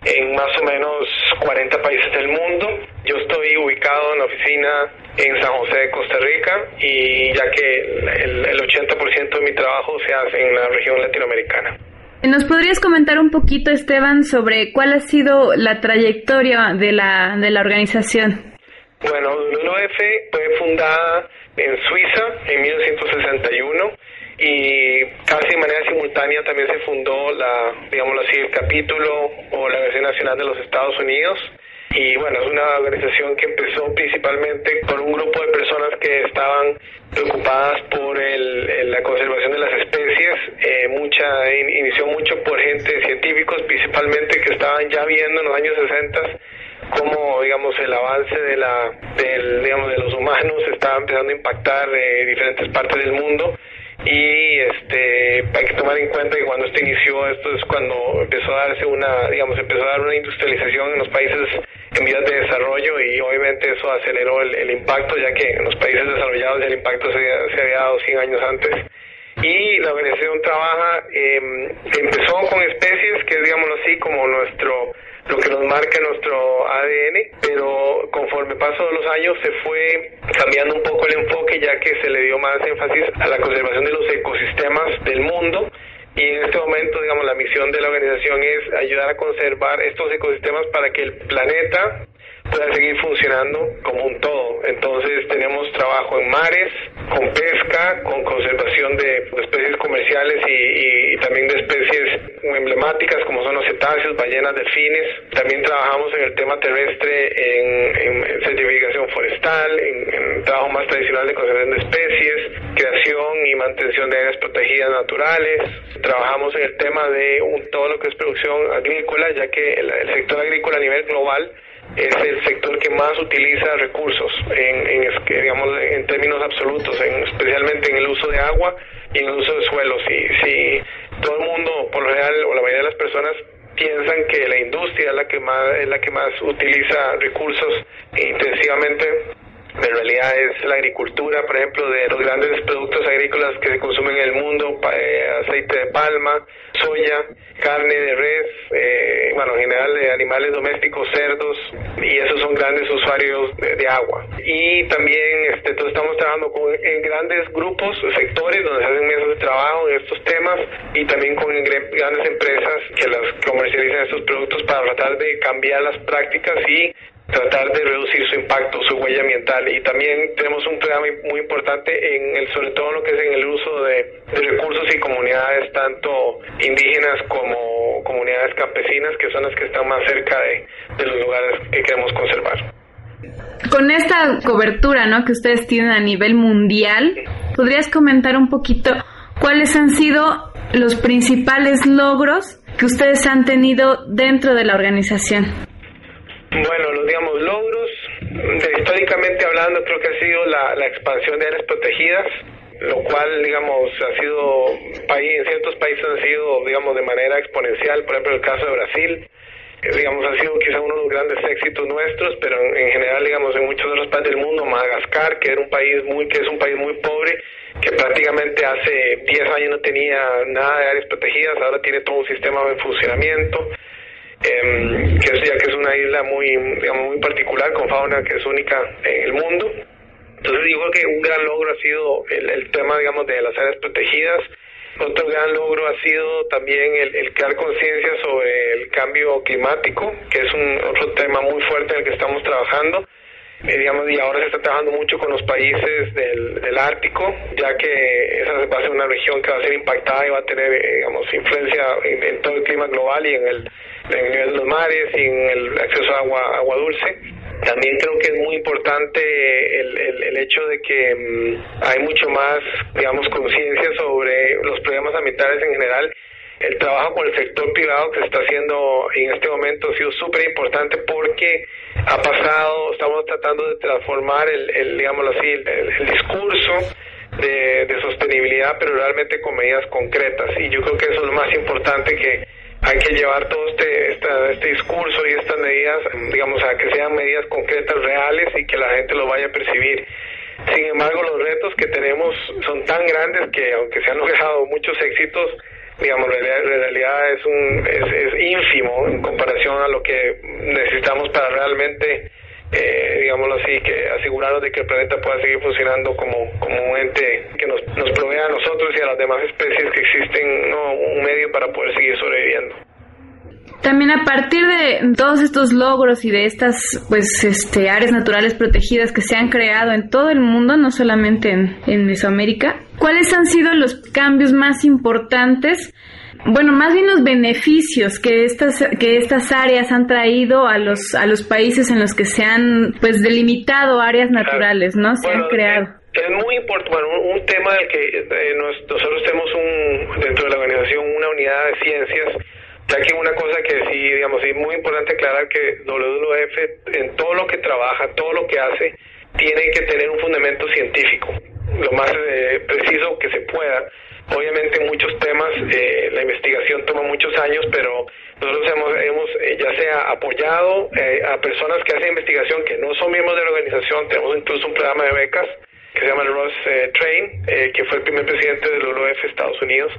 en más o menos 40 países del mundo. Yo estoy ubicado en la oficina en San José de Costa Rica y ya que el, el 80% de mi trabajo se hace en la región latinoamericana. ¿Nos podrías comentar un poquito, Esteban, sobre cuál ha sido la trayectoria de la, de la organización? Bueno, WWF fue fundada en Suiza en 1961 y casi de manera simultánea también se fundó la, digámoslo así, el capítulo o la versión nacional de los Estados Unidos. Y bueno, es una organización que empezó principalmente con un grupo de personas que estaban preocupadas por el, la conservación de las especies. Eh, mucha Inició mucho por gente, científicos principalmente, que estaban ya viendo en los años 60 cómo digamos el avance de la del, digamos de los humanos estaba empezando a impactar eh, diferentes partes del mundo y este hay que tomar en cuenta que cuando esto inició esto es cuando empezó a darse una digamos empezó a dar una industrialización en los países en vías de desarrollo y obviamente eso aceleró el, impacto ya que en los países desarrollados el impacto se, se había dado 100 años antes. Y la organización trabaja eh, empezó con especies que digámoslo así como nuestro lo que nos marca nuestro ADN, pero conforme paso de los años se fue cambiando un poco el enfoque ya que se le dio más énfasis a la conservación de los ecosistemas del mundo. Y en este momento, digamos, la misión de la organización es ayudar a conservar estos ecosistemas para que el planeta pueda seguir funcionando como un todo. Entonces tenemos trabajo en mares, con pesca, con conservación de especies comerciales y, también de especies emblemáticas como son los cetáceos, ballenas, delfines. También trabajamos en el tema terrestre en, certificación forestal, en, trabajo más tradicional de conservación de especies, creación y mantención de áreas protegidas naturales. Trabajamos en el tema de todo lo que es producción agrícola, ya que el sector agrícola a nivel global es el sector que más utiliza recursos en, en, digamos, en términos absolutos, en, especialmente en el uso de agua y en el uso de suelos. Si, si todo el mundo, por lo general, o la mayoría de las personas piensan que la industria es la que más, es la que más utiliza recursos intensivamente, en realidad es la agricultura, por ejemplo, de los grandes productos agrícolas que se consumen en el mundo, eh, aceite de palma, soya, carne de res, eh, bueno, en general de animales domésticos, cerdos, y esos son grandes usuarios de, agua. Y también este, estamos trabajando con, en grandes grupos, sectores donde se hacen mesas de trabajo en estos temas y también con grandes empresas que las comercializan estos productos para tratar de cambiar las prácticas y tratar de reducir su impacto, su huella ambiental. Y también tenemos un programa muy importante en el, sobre todo en lo que es en el uso de, recursos y comunidades, tanto indígenas como comunidades campesinas, que son las que están más cerca de, de los lugares que queremos conservar. Con esta cobertura ¿no? que ustedes tienen a nivel mundial, ¿podrías comentar un poquito cuáles han sido los principales logros que ustedes han tenido dentro de la organización? Bueno, los digamos logros, históricamente hablando, creo que ha sido la, la expansión de áreas protegidas, lo cual, digamos, ha sido, en ciertos países ha sido, digamos, de manera exponencial, por ejemplo, el caso de Brasil, digamos, ha sido quizá uno de los grandes éxitos nuestros, pero en, general, digamos, en muchos otros países del mundo, Madagascar, que era un país muy, que es un país muy pobre, que prácticamente hace 10 años no tenía nada de áreas protegidas, ahora tiene todo un sistema en funcionamiento eh, que es, ya que es una isla muy, digamos, muy particular, con fauna que es única en el mundo. Entonces digo que un gran logro ha sido el, tema, digamos, de las áreas protegidas. Otro gran logro ha sido también el, el crear conciencia sobre el cambio climático, que es un otro tema muy fuerte en el que estamos trabajando. Eh, digamos, y ahora se está trabajando mucho con los países del, del Ártico, ya que esa va a ser una región que va a ser impactada y va a tener, eh, digamos, influencia en todo el clima global y en el en el los mares y en el acceso a agua, agua dulce. También creo que es muy importante el, el, el hecho de que mm, hay mucho más, digamos, conciencia sobre los problemas ambientales en general. El trabajo con el sector privado que se está haciendo en este momento ha sido súper importante porque ha pasado, estamos tratando de transformar el, el digámoslo así, el, discurso de, de sostenibilidad, pero realmente con medidas concretas. Y yo creo que eso es lo más importante que hay que llevar todo este, este discurso y estas medidas, digamos, a que sean medidas concretas, reales y que la gente lo vaya a percibir. Sin embargo, los retos que tenemos son tan grandes que aunque se han logrado muchos éxitos, digamos, en realidad es, un, es, es ínfimo en comparación a lo que necesitamos para realmente eh, digámoslo así, que asegurarnos de que el planeta pueda seguir funcionando como, como un ente que nos, nos provea a nosotros y a las demás especies que existen ¿no? un medio para poder seguir sobreviviendo. También a partir de todos estos logros y de estas pues este áreas naturales protegidas que se han creado en todo el mundo, no solamente en, en Mesoamérica, ¿cuáles han sido los cambios más importantes bueno, más bien los beneficios que estas que estas áreas han traído a los a los países en los que se han pues delimitado áreas naturales, ¿no? Se han creado. Es muy importante, bueno, un, tema del que eh, nosotros tenemos un, dentro de la organización una unidad de ciencias ya que una cosa que sí, digamos, es muy importante aclarar que WWF en todo lo que trabaja, todo lo que hace, tiene que tener un fundamento científico, lo más eh, preciso que se pueda. Obviamente en muchos temas eh, la investigación toma muchos años, pero nosotros hemos, hemos eh, ya sea apoyado a personas que hacen investigación que no son miembros de la organización, tenemos incluso un programa de becas que se llama el Ross Train, que fue el primer presidente del WWF Estados Unidos,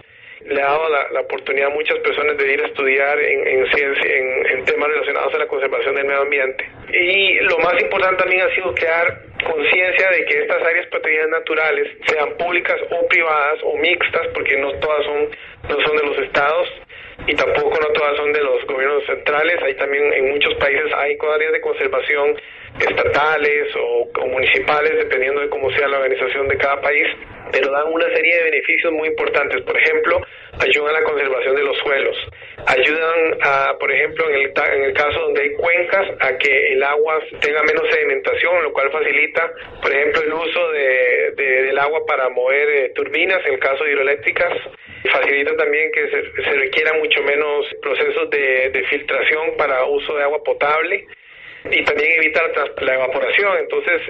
le ha dado la, oportunidad a muchas personas de ir a estudiar en, en ciencia, en, temas relacionados a la conservación del medio ambiente. Y lo más importante también ha sido crear conciencia de que estas áreas protegidas naturales, sean públicas o privadas o mixtas, porque no todas son, no son de los estados, y tampoco no todas son de los gobiernos centrales. Hay también en muchos países hay áreas de conservación estatales o, municipales, dependiendo de cómo sea la organización de cada país, pero dan una serie de beneficios muy importantes. Por ejemplo, ayudan a la conservación de los suelos, ayudan a, por ejemplo, en el, en el caso donde hay cuencas, a que el agua tenga menos sedimentación, lo cual facilita, por ejemplo, el uso de, del agua para mover eh, turbinas, en el caso de hidroeléctricas, facilita también que se, se requiera mucho menos procesos de, de filtración para uso de agua potable y también evita la, evaporación, entonces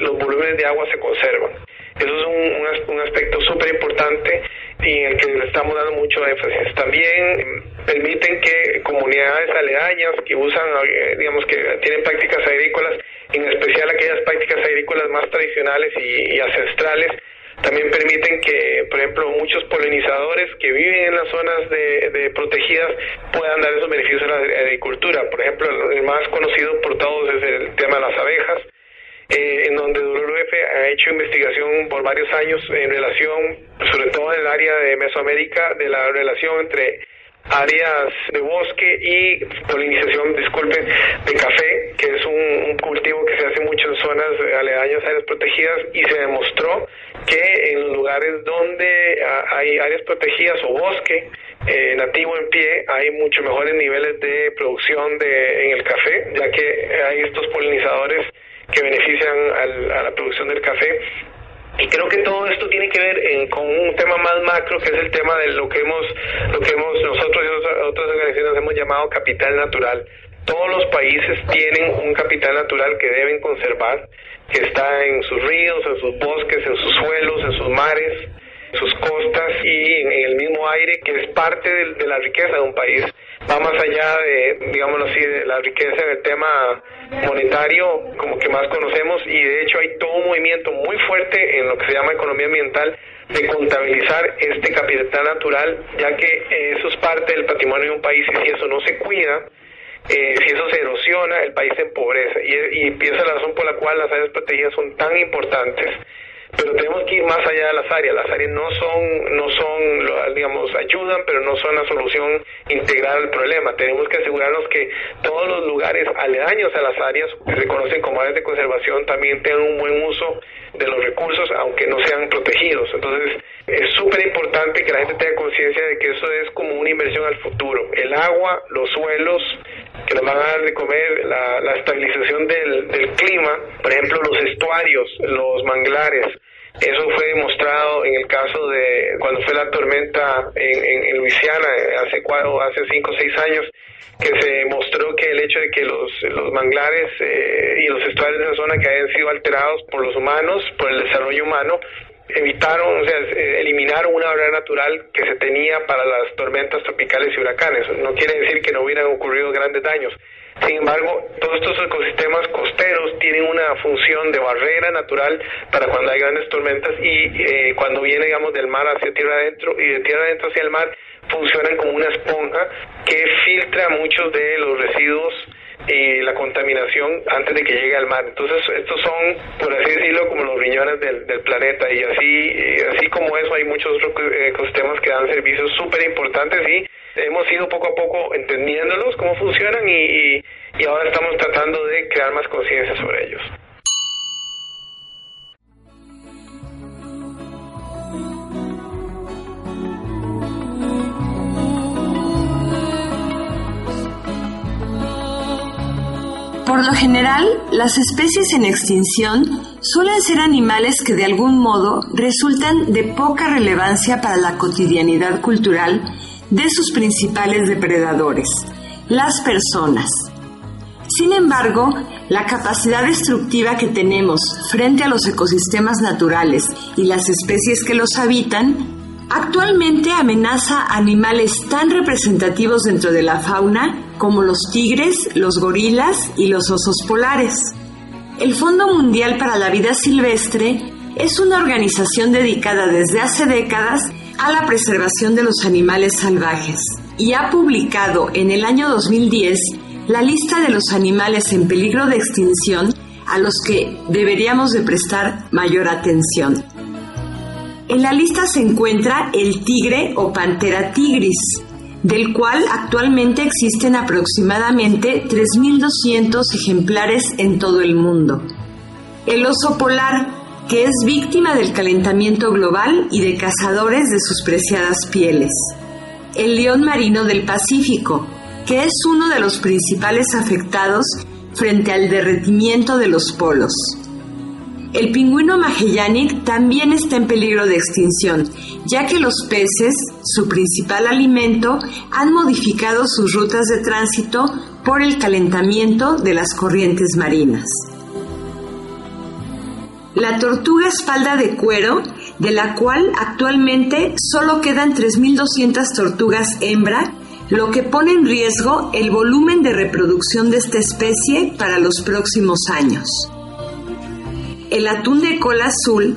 los volúmenes de agua se conservan. Eso es un, un, aspecto súper importante y en el que le estamos dando mucho énfasis. También mm, permiten que comunidades aledañas que usan, eh, digamos, que tienen prácticas agrícolas, en especial aquellas prácticas agrícolas más tradicionales y ancestrales, también permiten que, por ejemplo, muchos polinizadores que viven en las zonas de, protegidas puedan dar esos beneficios a la agricultura. Por ejemplo, el más conocido por todos es el tema de las abejas, eh, en donde WWF ha hecho investigación por varios años en relación, sobre todo en el área de Mesoamérica, de la relación entre áreas de bosque y polinización, disculpen, de café, que es un, cultivo que se hace mucho en zonas aledañas áreas protegidas y se demostró que en lugares donde hay áreas protegidas o bosque eh, nativo en pie hay mucho mejores niveles de producción de, en el café, ya que hay estos polinizadores que benefician a la producción del café y creo que todo esto tiene que ver con un tema más macro, que es el tema de lo que hemos, lo que hemos nosotros y otras organizaciones hemos llamado capital natural. Todos los países tienen un capital natural que deben conservar, que está en sus ríos, en sus bosques, en sus suelos, en sus mares, sus costas y en, el mismo aire, que es parte de la riqueza de un país va más allá de, digámoslo así, de la riqueza en el tema monetario, como que más conocemos, y de hecho hay todo un movimiento muy fuerte en lo que se llama economía ambiental de contabilizar este capital natural, ya que eso es parte del patrimonio de un país y si eso no se cuida, eh, si eso se erosiona, el país se empobrece. Y, y empieza la razón por la cual las áreas protegidas son tan importantes pero tenemos que ir más allá de las áreas. Las áreas no son, no son, digamos, ayudan, pero no son la solución integral al problema. Tenemos que asegurarnos que todos los lugares aledaños a las áreas que se conocen como áreas de conservación también tengan un buen uso de los recursos, aunque no sean protegidos. Entonces, es súper importante que la gente tenga conciencia de que eso es como una inversión al futuro. El agua, los suelos, que nos van a dar de comer, la, la estabilización del, del clima, por ejemplo, los estuarios, los manglares, eso fue demostrado en el caso de cuando fue la tormenta en, en, Luisiana hace cuatro, hace cinco o seis años, que se mostró que el hecho de que los, los manglares eh, y los estuarios de esa zona que habían sido alterados por los humanos, por el desarrollo humano, evitaron, o sea, eliminaron una barrera natural que se tenía para las tormentas tropicales y huracanes. No quiere decir que no hubieran ocurrido grandes daños. Sin embargo, todos estos ecosistemas costeros tienen una función de barrera natural para cuando hay grandes tormentas y eh, cuando viene, digamos, del mar hacia tierra adentro y de tierra adentro hacia el mar, funcionan como una esponja que filtra muchos de los residuos y la contaminación antes de que llegue al mar. Entonces, estos son, por así decirlo, como los riñones del, del planeta y así, así como eso hay muchos otros ecosistemas que dan servicios súper importantes y hemos ido poco a poco entendiéndolos, cómo funcionan y, y ahora estamos tratando de crear más conciencia sobre ellos. Por lo general, las especies en extinción suelen ser animales que de algún modo resultan de poca relevancia para la cotidianidad cultural de sus principales depredadores, las personas. Sin embargo, la capacidad destructiva que tenemos frente a los ecosistemas naturales y las especies que los habitan actualmente amenaza animales tan representativos dentro de la fauna como los tigres, los gorilas y los osos polares. El Fondo Mundial para la Vida Silvestre es una organización dedicada desde hace décadas a la preservación de los animales salvajes y ha publicado en el año 2010 la lista de los animales en peligro de extinción a los que deberíamos de prestar mayor atención. En la lista se encuentra el tigre o pantera tigris, del cual actualmente existen aproximadamente 3.200 ejemplares en todo el mundo. El oso polar, que es víctima del calentamiento global y de cazadores de sus preciadas pieles. El león marino del Pacífico, que es uno de los principales afectados frente al derretimiento de los polos. El pingüino Magellanic también está en peligro de extinción, ya que los peces, su principal alimento, han modificado sus rutas de tránsito por el calentamiento de las corrientes marinas. La tortuga espalda de cuero, de la cual actualmente solo quedan 3.200 tortugas hembra, lo que pone en riesgo el volumen de reproducción de esta especie para los próximos años el atún de cola azul,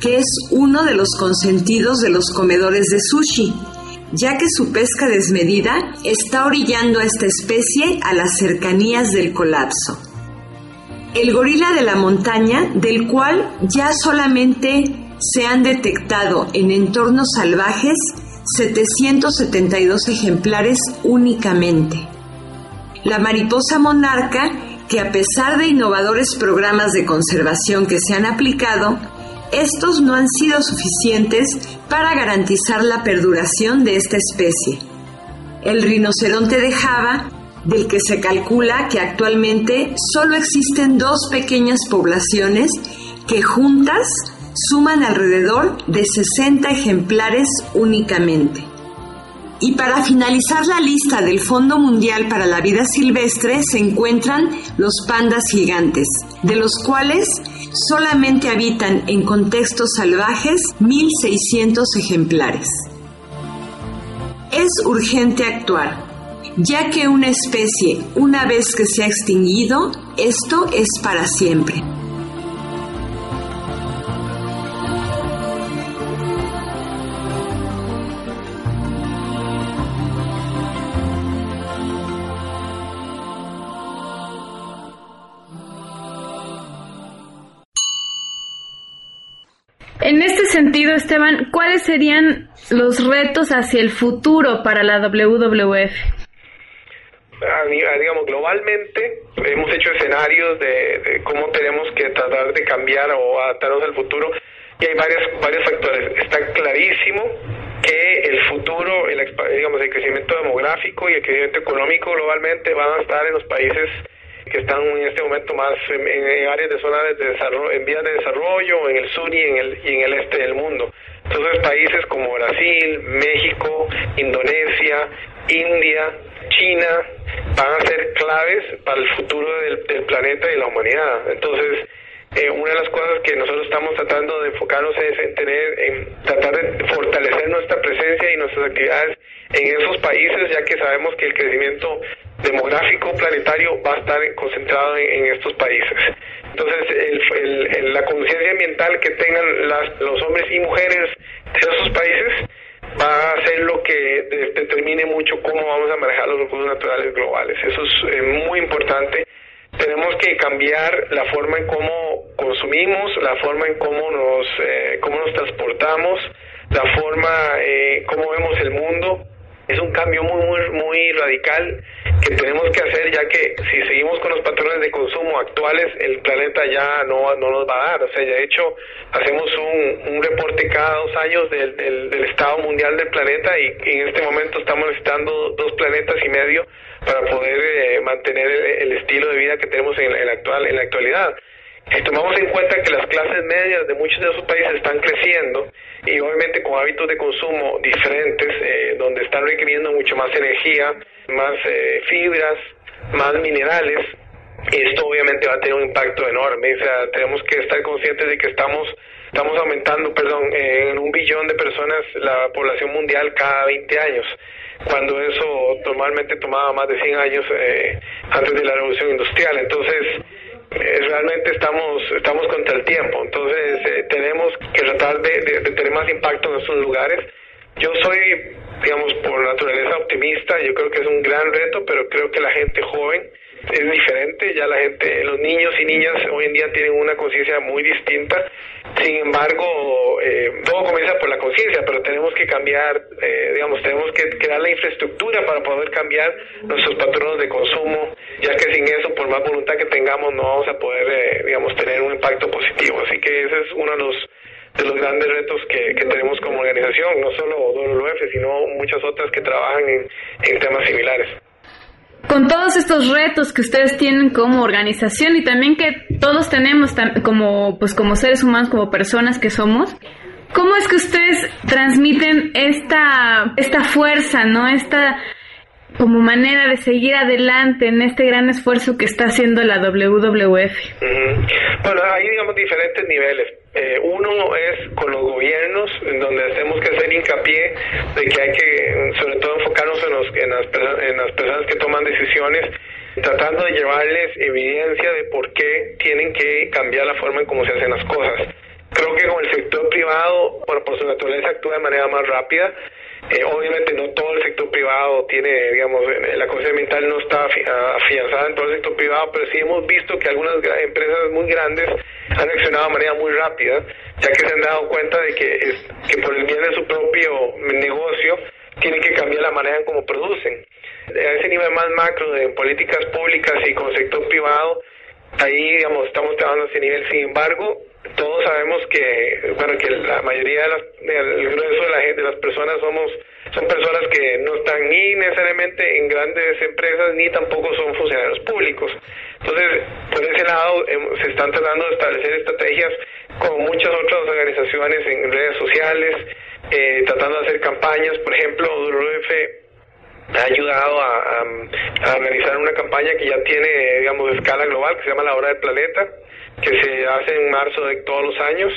que es uno de los consentidos de los comedores de sushi, ya que su pesca desmedida está orillando a esta especie a las cercanías del colapso. El gorila de la montaña, del cual ya solamente se han detectado en entornos salvajes 772 ejemplares únicamente. La mariposa monarca, que a pesar de innovadores programas de conservación que se han aplicado, estos no han sido suficientes para garantizar la perduración de esta especie. El rinoceronte de Java, del que se calcula que actualmente solo existen dos pequeñas poblaciones que juntas suman alrededor de 60 ejemplares únicamente. Y para finalizar la lista del Fondo Mundial para la Vida Silvestre se encuentran los pandas gigantes, de los cuales solamente habitan en contextos salvajes 1.600 ejemplares. Es urgente actuar, ya que una especie, una vez que se ha extinguido, esto es para siempre. En este sentido, Esteban, ¿cuáles serían los retos hacia el futuro para la WWF? Digamos, globalmente hemos hecho escenarios de, cómo tenemos que tratar de cambiar o adaptarnos al futuro y hay varios, varios factores. Está clarísimo que el futuro, el, digamos, el crecimiento demográfico y el crecimiento económico globalmente van a estar en los países que están en este momento más en, áreas de zonas de desarrollo, en vías de desarrollo, en el sur y en el, y en el este del mundo. Entonces países como Brasil, México, Indonesia, India, China van a ser claves para el futuro del, del planeta y la humanidad. Entonces, eh, una de las cosas que nosotros estamos tratando de enfocarnos es en tener, en tratar de fortalecer nuestra presencia y nuestras actividades en esos países, ya que sabemos que el crecimiento demográfico planetario va a estar concentrado en, estos países. Entonces, el, la conciencia ambiental que tengan las, los hombres y mujeres de esos países va a ser lo que determine mucho cómo vamos a manejar los recursos naturales globales. Eso es eh, muy importante. Tenemos que cambiar la forma en cómo consumimos, la forma en cómo nos, eh, cómo nos transportamos, la forma eh, cómo vemos el mundo es un cambio muy, muy, muy radical que tenemos que hacer ya que si seguimos con los patrones de consumo actuales el planeta ya no, no nos va a dar. O sea, ya de hecho hacemos un, un reporte cada dos años del, del, estado mundial del planeta y, en este momento estamos necesitando dos planetas y medio para poder eh, mantener el, estilo de vida que tenemos en, en, actual, en la actualidad. Si tomamos en cuenta que las clases medias de muchos de esos países están creciendo y obviamente con hábitos de consumo diferentes, eh, donde están requiriendo mucho más energía, más eh, fibras, más minerales, esto obviamente va a tener un impacto enorme. O sea, tenemos que estar conscientes de que estamos estamos aumentando, perdón, en un billón de personas la población mundial cada 20 años, cuando eso normalmente tomaba más de 100 años eh, antes de la revolución industrial. Entonces, eh, realmente estamos estamos contra el tiempo. Entonces, eh, tenemos que tratar de, de, tener más impacto en esos lugares. Yo soy, digamos, por naturaleza optimista, yo creo que es un gran reto, pero creo que la gente joven es diferente, ya la gente, los niños y niñas hoy en día tienen una conciencia muy distinta. Sin embargo, eh, todo comienza por la conciencia, pero tenemos que cambiar, eh, digamos, tenemos que crear la infraestructura para poder cambiar nuestros patrones de consumo, ya que sin eso, por más voluntad que tengamos, no vamos a poder, eh, digamos, tener un impacto positivo. Así que ese es uno de los de los grandes retos que, que tenemos como organización, no solo WWF, sino muchas otras que trabajan en, en temas similares con todos estos retos que ustedes tienen como organización y también que todos tenemos como pues como seres humanos como personas que somos cómo es que ustedes transmiten esta esta fuerza no esta como manera de seguir adelante en este gran esfuerzo que está haciendo la WWF bueno hay digamos diferentes niveles. Eh, uno es con los gobiernos, donde tenemos que hacer hincapié de que hay que, sobre todo, enfocarnos en, los, en, las, en las personas que toman decisiones, tratando de llevarles evidencia de por qué tienen que cambiar la forma en cómo se hacen las cosas. Creo que con el sector privado, bueno, por su naturaleza actúa de manera más rápida, eh, obviamente no todo el sector privado tiene, digamos, la conciencia ambiental no está afianzada en todo el sector privado, pero sí hemos visto que algunas empresas muy grandes han reaccionado de manera muy rápida, ya que se han dado cuenta de que, que por el bien de su propio negocio tienen que cambiar la manera en cómo producen. A ese nivel más macro de políticas públicas y con sector privado, ahí, digamos, estamos trabajando a ese nivel. Sin embargo, todos sabemos que, bueno, que la mayoría de las, del grueso de la de las personas somos, son personas que no están ni necesariamente en grandes empresas ni tampoco son funcionarios públicos. Entonces, por ese lado, em, se están tratando de establecer estrategias con muchas otras organizaciones en redes sociales, eh, tratando de hacer campañas, por ejemplo, WF ha ayudado a, organizar una campaña que ya tiene, digamos, escala global, que se llama La Hora del Planeta, que se hace en marzo de todos los años,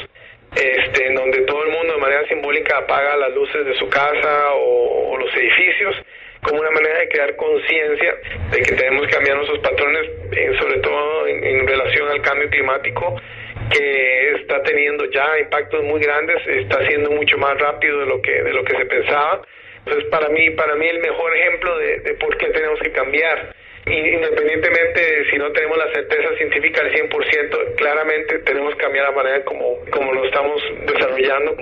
este, en donde todo el mundo de manera simbólica apaga las luces de su casa o, los edificios, como una manera de crear conciencia de que tenemos que cambiar nuestros patrones, sobre todo en, relación al cambio climático, que está teniendo ya impactos muy grandes, está siendo mucho más rápido de lo que de lo que se pensaba. Entonces, para mí, para mí el mejor ejemplo de, de por qué tenemos que cambiar independientemente de si no tenemos la certeza científica al 100%, claramente tenemos que cambiar la manera como, como lo estamos desarrollando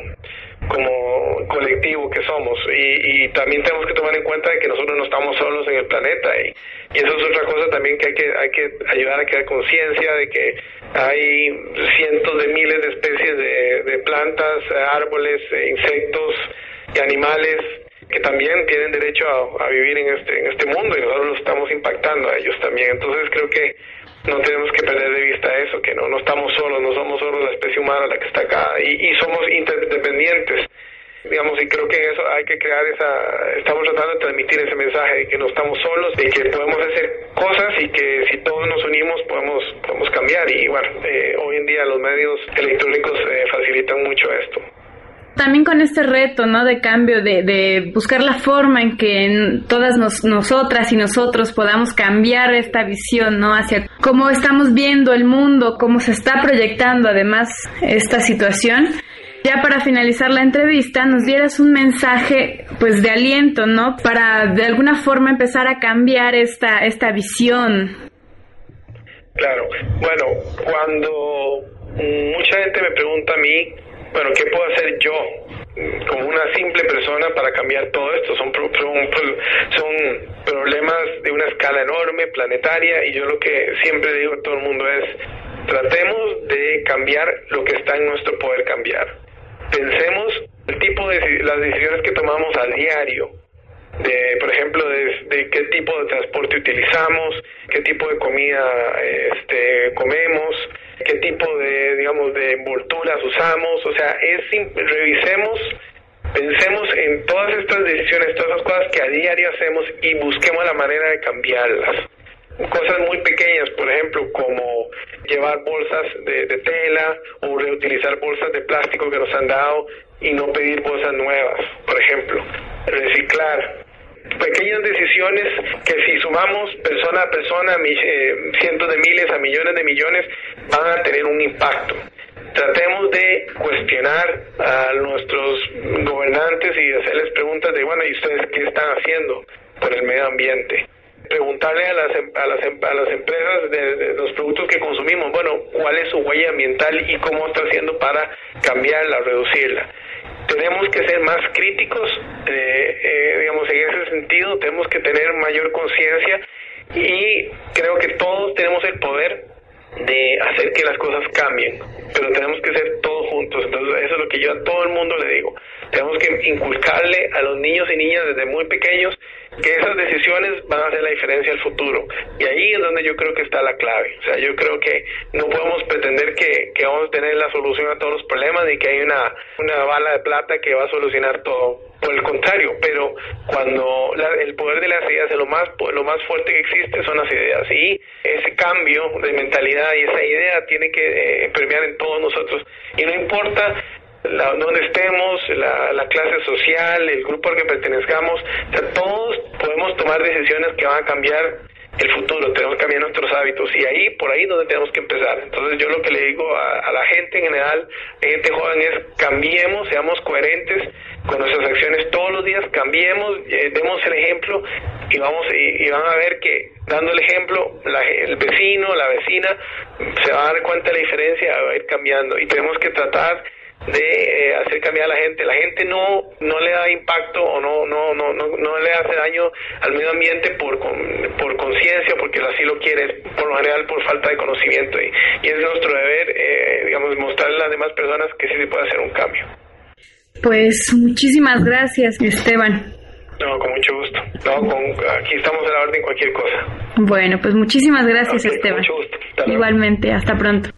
como colectivo que somos. Y, y, también tenemos que tomar en cuenta de que nosotros no estamos solos en el planeta y, y, eso es otra cosa también que hay que hay que ayudar a crear conciencia de que hay cientos de miles de especies de, de plantas, árboles, insectos y animales que también tienen derecho a, vivir en este, en este mundo y nosotros los estamos impactando a ellos también. Entonces creo que no tenemos que perder de vista eso, que no, no estamos solos, no somos solo la especie humana la que está acá y, y somos interdependientes. Digamos, y creo que eso hay que crear esa, estamos tratando de transmitir ese mensaje de que no estamos solos, de que podemos hacer cosas y que si todos nos unimos podemos, podemos cambiar. Y bueno, eh, hoy en día los medios electrónicos eh, facilitan mucho esto también con este reto, ¿no? De cambio, de, de buscar la forma en que todas nosotras y nosotros podamos cambiar esta visión, ¿no? Hacia cómo estamos viendo el mundo, cómo se está proyectando además esta situación. Ya para finalizar la entrevista, nos dieras un mensaje, pues, de aliento, ¿no? Para de alguna forma empezar a cambiar esta, esta visión. Claro. Bueno, cuando mucha gente me pregunta a mí bueno, ¿qué puedo hacer yo como una simple persona para cambiar todo esto? Son, son, problemas de una escala enorme, planetaria, y yo lo que siempre digo a todo el mundo es, tratemos de cambiar lo que está en nuestro poder cambiar. Pensemos el tipo de las decisiones que tomamos a diario, de, por ejemplo, de, qué tipo de transporte utilizamos, qué tipo de comida este, comemos, qué tipo de, digamos, de envolturas usamos, o sea, es revisemos, pensemos en todas estas decisiones, todas las cosas que a diario hacemos y busquemos la manera de cambiarlas. Cosas muy pequeñas, por ejemplo, como llevar bolsas de tela o reutilizar bolsas de plástico que nos han dado y no pedir bolsas nuevas, por ejemplo. Reciclar, pequeñas decisiones que si sumamos persona a persona, eh, cientos de miles a millones de millones, van a tener un impacto. Tratemos de cuestionar a nuestros gobernantes y hacerles preguntas de, bueno, ¿y ustedes qué están haciendo por el medio ambiente? Preguntarle a las, em, a las, em, a las empresas de, los productos que consumimos, bueno, ¿cuál es su huella ambiental y cómo está haciendo para cambiarla, reducirla? Tenemos que ser más críticos, eh, eh, digamos, en ese sentido, tenemos que tener mayor conciencia y creo que todos tenemos el poder de hacer que las cosas cambien, pero tenemos que ser todos juntos. Entonces, eso es lo que yo a todo el mundo le digo. Tenemos que inculcarle a los niños y niñas desde muy pequeños que esas decisiones van a hacer la diferencia al futuro. Y ahí es donde yo creo que está la clave. O sea, yo creo que no podemos pretender que, que vamos a tener la solución a todos los problemas ni que hay una, una bala de plata que va a solucionar todo. Por el contrario, pero cuando el poder de las ideas es lo más, lo más fuerte que existe son las ideas. Y ese cambio de mentalidad y esa idea tiene que eh, permear en todos nosotros. Y no importa la, donde estemos, la, clase social, el grupo al que pertenezcamos, todos podemos tomar decisiones que van a cambiar el futuro, tenemos que cambiar nuestros hábitos y ahí, por ahí donde tenemos que empezar. Entonces yo lo que le digo a, la gente en general, a gente joven es cambiemos, seamos coherentes con nuestras acciones todos los días, cambiemos, eh, demos el ejemplo y vamos y, van a ver que dando el ejemplo, el vecino, la vecina se va a dar cuenta de la diferencia, va a ir cambiando y tenemos que tratar de eh, hacer cambiar a la gente. La gente no no le da impacto o no no no no, no le hace daño al medio ambiente por por conciencia, porque así lo quiere, por lo general por falta de conocimiento y, y es nuestro deber, eh, digamos, mostrarle a las demás personas que sí se puede hacer un cambio. Pues muchísimas gracias, Esteban. No, con mucho gusto. No, con, aquí estamos a la orden cualquier cosa. Bueno, pues muchísimas gracias, Esteban. mucho gusto. Igualmente, hasta pronto.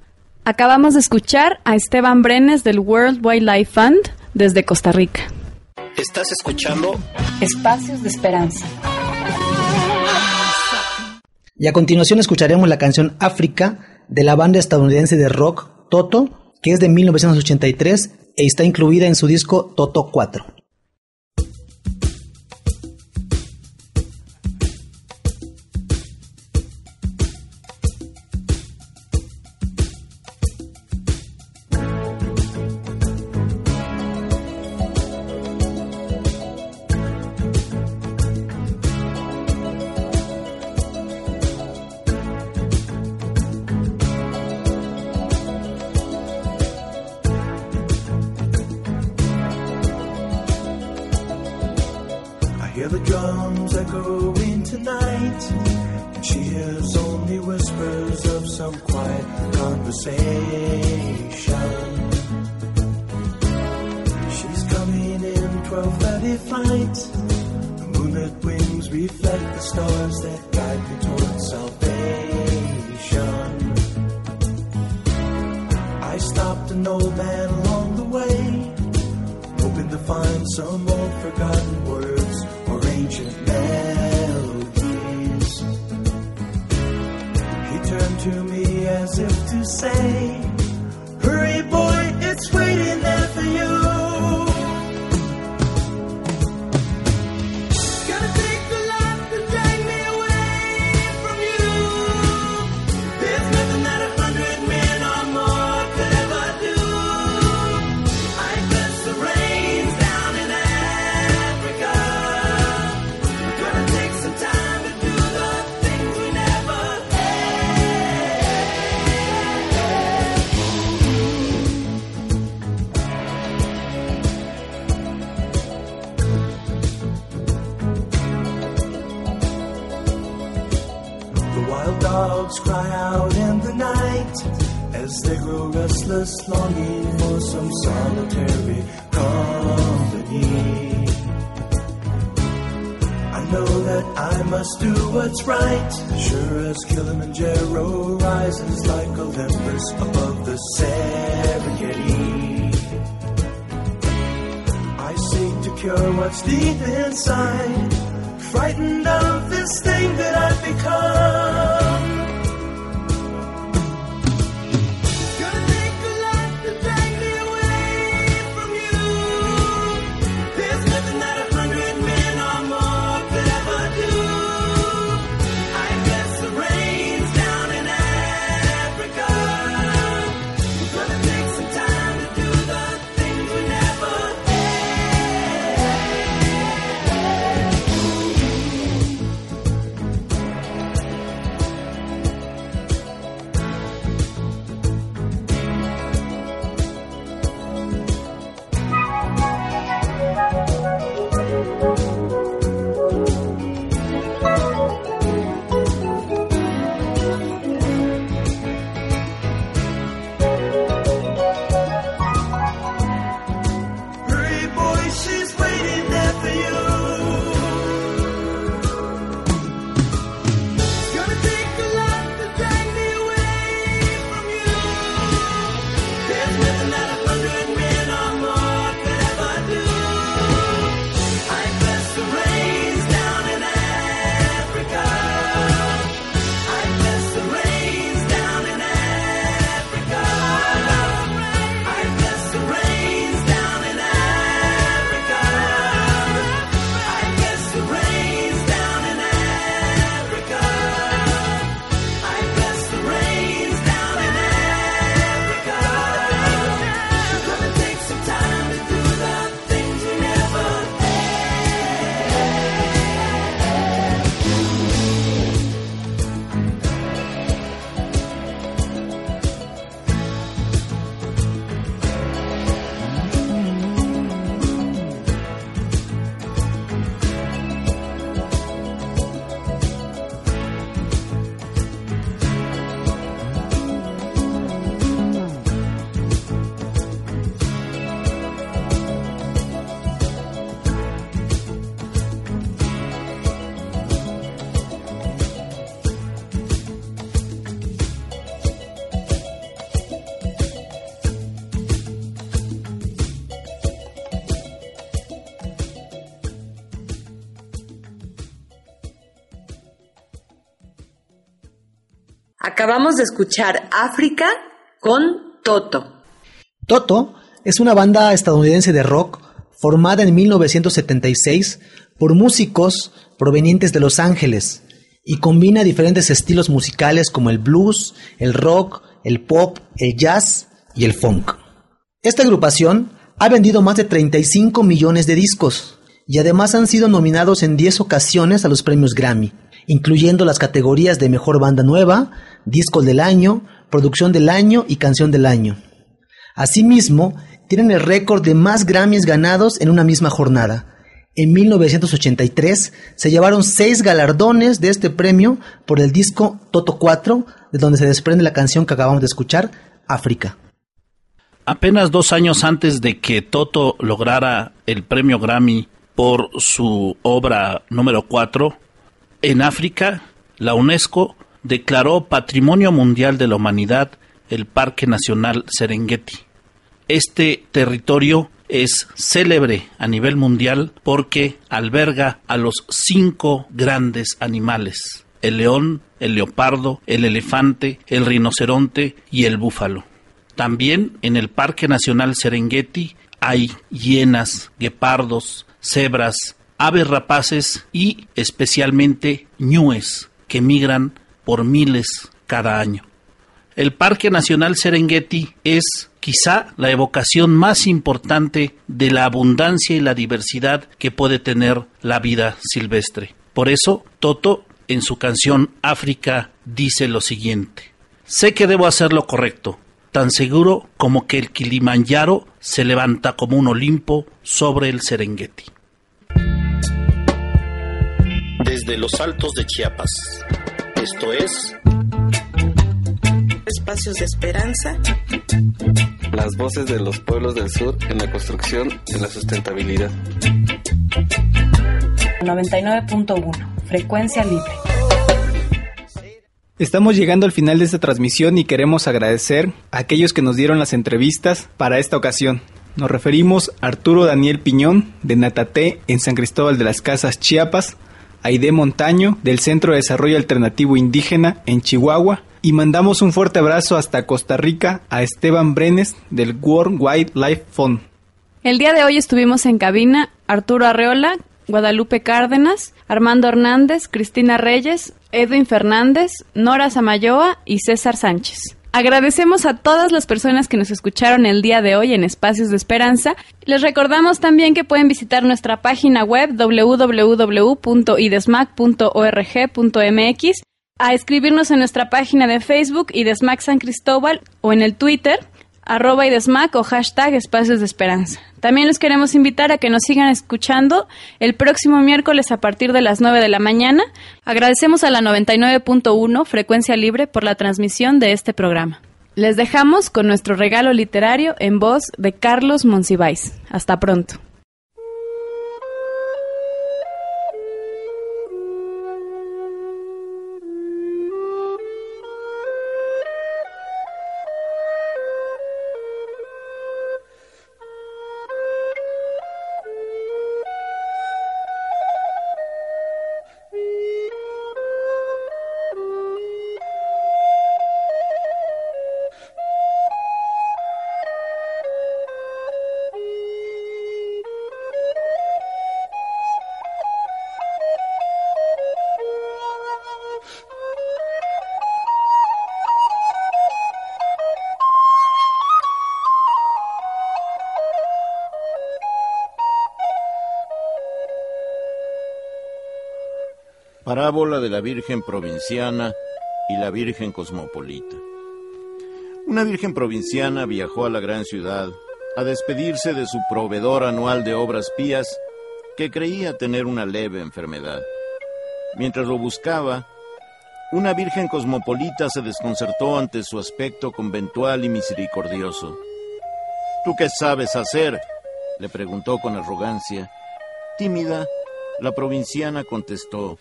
Acabamos de escuchar a Esteban Brenes del World Wildlife Fund desde Costa Rica. Estás escuchando Espacios de Esperanza. Y a continuación escucharemos la canción África de la banda estadounidense de rock Toto, que es de 1983 e está incluida en su disco Toto 4. Deep inside, frightened of this thing that I've become. Acabamos de escuchar África con Toto. Toto es una banda estadounidense de rock formada en 1976 por músicos provenientes de Los Ángeles y combina diferentes estilos musicales como el blues, el rock, el pop, el jazz y el funk. Esta agrupación ha vendido más de 35 millones de discos y además han sido nominados en 10 ocasiones a los premios Grammy, incluyendo las categorías de Mejor Banda Nueva, Disco del Año, Producción del Año y Canción del Año. Asimismo, tienen el récord de más Grammys ganados en una misma jornada. En 1983 se llevaron seis galardones de este premio por el disco Toto 4, de donde se desprende la canción que acabamos de escuchar, África. Apenas dos años antes de que Toto lograra el premio Grammy por su obra número 4, en África, la UNESCO declaró Patrimonio Mundial de la Humanidad el Parque Nacional Serengeti. Este territorio es célebre a nivel mundial porque alberga a los cinco grandes animales, el león, el leopardo, el elefante, el rinoceronte y el búfalo. También en el Parque Nacional Serengeti hay hienas, guepardos, cebras, aves rapaces y especialmente ñúes que migran por miles cada año. El Parque Nacional Serengeti es quizá la evocación más importante de la abundancia y la diversidad que puede tener la vida silvestre. Por eso, Toto, en su canción África, dice lo siguiente. Sé que debo hacer lo correcto, tan seguro como que el Kilimanjaro se levanta como un Olimpo sobre el Serengeti. Desde los altos de Chiapas. Esto es Espacios de esperanza. Las voces de los pueblos del sur en la construcción de la sustentabilidad. 99.1, frecuencia libre. Estamos llegando al final de esta transmisión y queremos agradecer a aquellos que nos dieron las entrevistas para esta ocasión. Nos referimos a Arturo Daniel Piñón, de Natate, en San Cristóbal de las Casas, Chiapas, Aide Montaño, del Centro de Desarrollo Alternativo Indígena, en Chihuahua, y mandamos un fuerte abrazo hasta Costa Rica a Esteban Brenes, del World Wildlife Fund. El día de hoy estuvimos en cabina Arturo Arreola, Guadalupe Cárdenas, Armando Hernández, Cristina Reyes, Edwin Fernández, Nora Samayoa y César Sánchez. Agradecemos a todas las personas que nos escucharon el día de hoy en Espacios de Esperanza. Les recordamos también que pueden visitar nuestra página web www.idesmac.org.mx, a escribirnos en nuestra página de Facebook Idesmac San Cristóbal o en el Twitter arroba idesmac o hashtag Espacios de Esperanza. También los queremos invitar a que nos sigan escuchando el próximo miércoles a partir de las 9 de la mañana. Agradecemos a la 99.1 Frecuencia Libre por la transmisión de este programa. Les dejamos con nuestro regalo literario en voz de Carlos Monsiváis. Hasta pronto. Parábola de la Virgen Provinciana y la Virgen Cosmopolita. Una Virgen Provinciana viajó a la gran ciudad a despedirse de su proveedor anual de obras pías que creía tener una leve enfermedad. Mientras lo buscaba, una Virgen Cosmopolita se desconcertó ante su aspecto conventual y misericordioso. ¿Tú qué sabes hacer? le preguntó con arrogancia. Tímida, la provinciana contestó,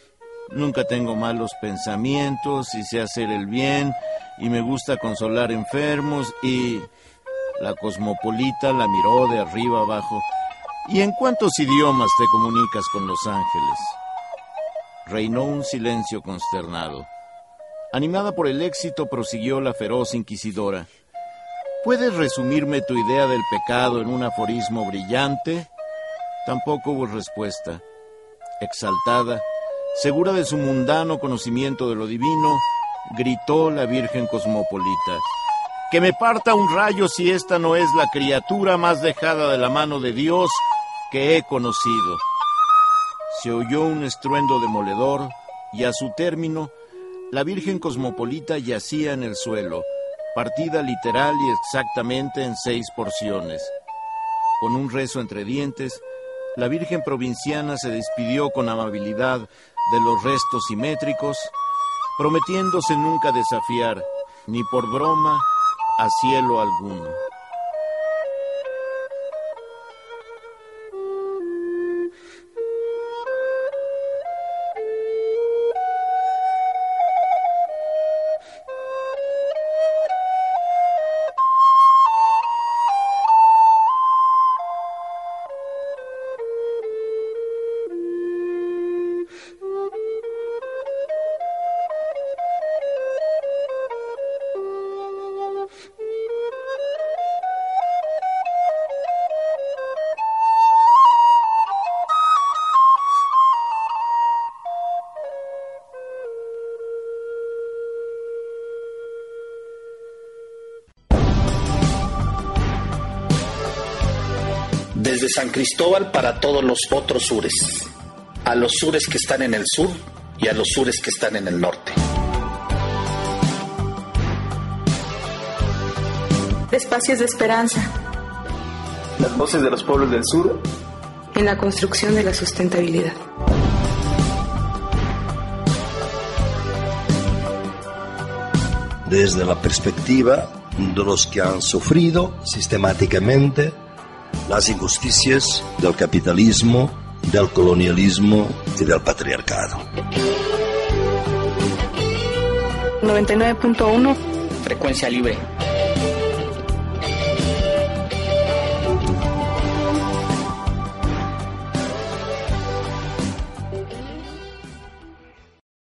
Nunca tengo malos pensamientos y sé hacer el bien y me gusta consolar enfermos y... La cosmopolita la miró de arriba abajo. ¿Y en cuántos idiomas te comunicas con los ángeles? Reinó un silencio consternado. Animada por el éxito, prosiguió la feroz inquisidora. ¿Puedes resumirme tu idea del pecado en un aforismo brillante? Tampoco hubo respuesta. Exaltada, Segura de su mundano conocimiento de lo divino, gritó la Virgen Cosmopolita. Que me parta un rayo si esta no es la criatura más dejada de la mano de Dios que he conocido. Se oyó un estruendo demoledor y a su término, la Virgen Cosmopolita yacía en el suelo, partida literal y exactamente en seis porciones. Con un rezo entre dientes, la Virgen Provinciana se despidió con amabilidad de los restos simétricos, prometiéndose nunca desafiar, ni por broma, a cielo alguno. San Cristóbal para todos los otros sures, a los sures que están en el sur y a los sures que están en el norte. Espacios de esperanza Las voces de los pueblos del sur en la construcción de la sustentabilidad. desde la perspectiva de los que han sufrido sistemáticamente las injusticias del capitalismo del colonialismo y del patriarcado. 99.1 Frecuencia libre.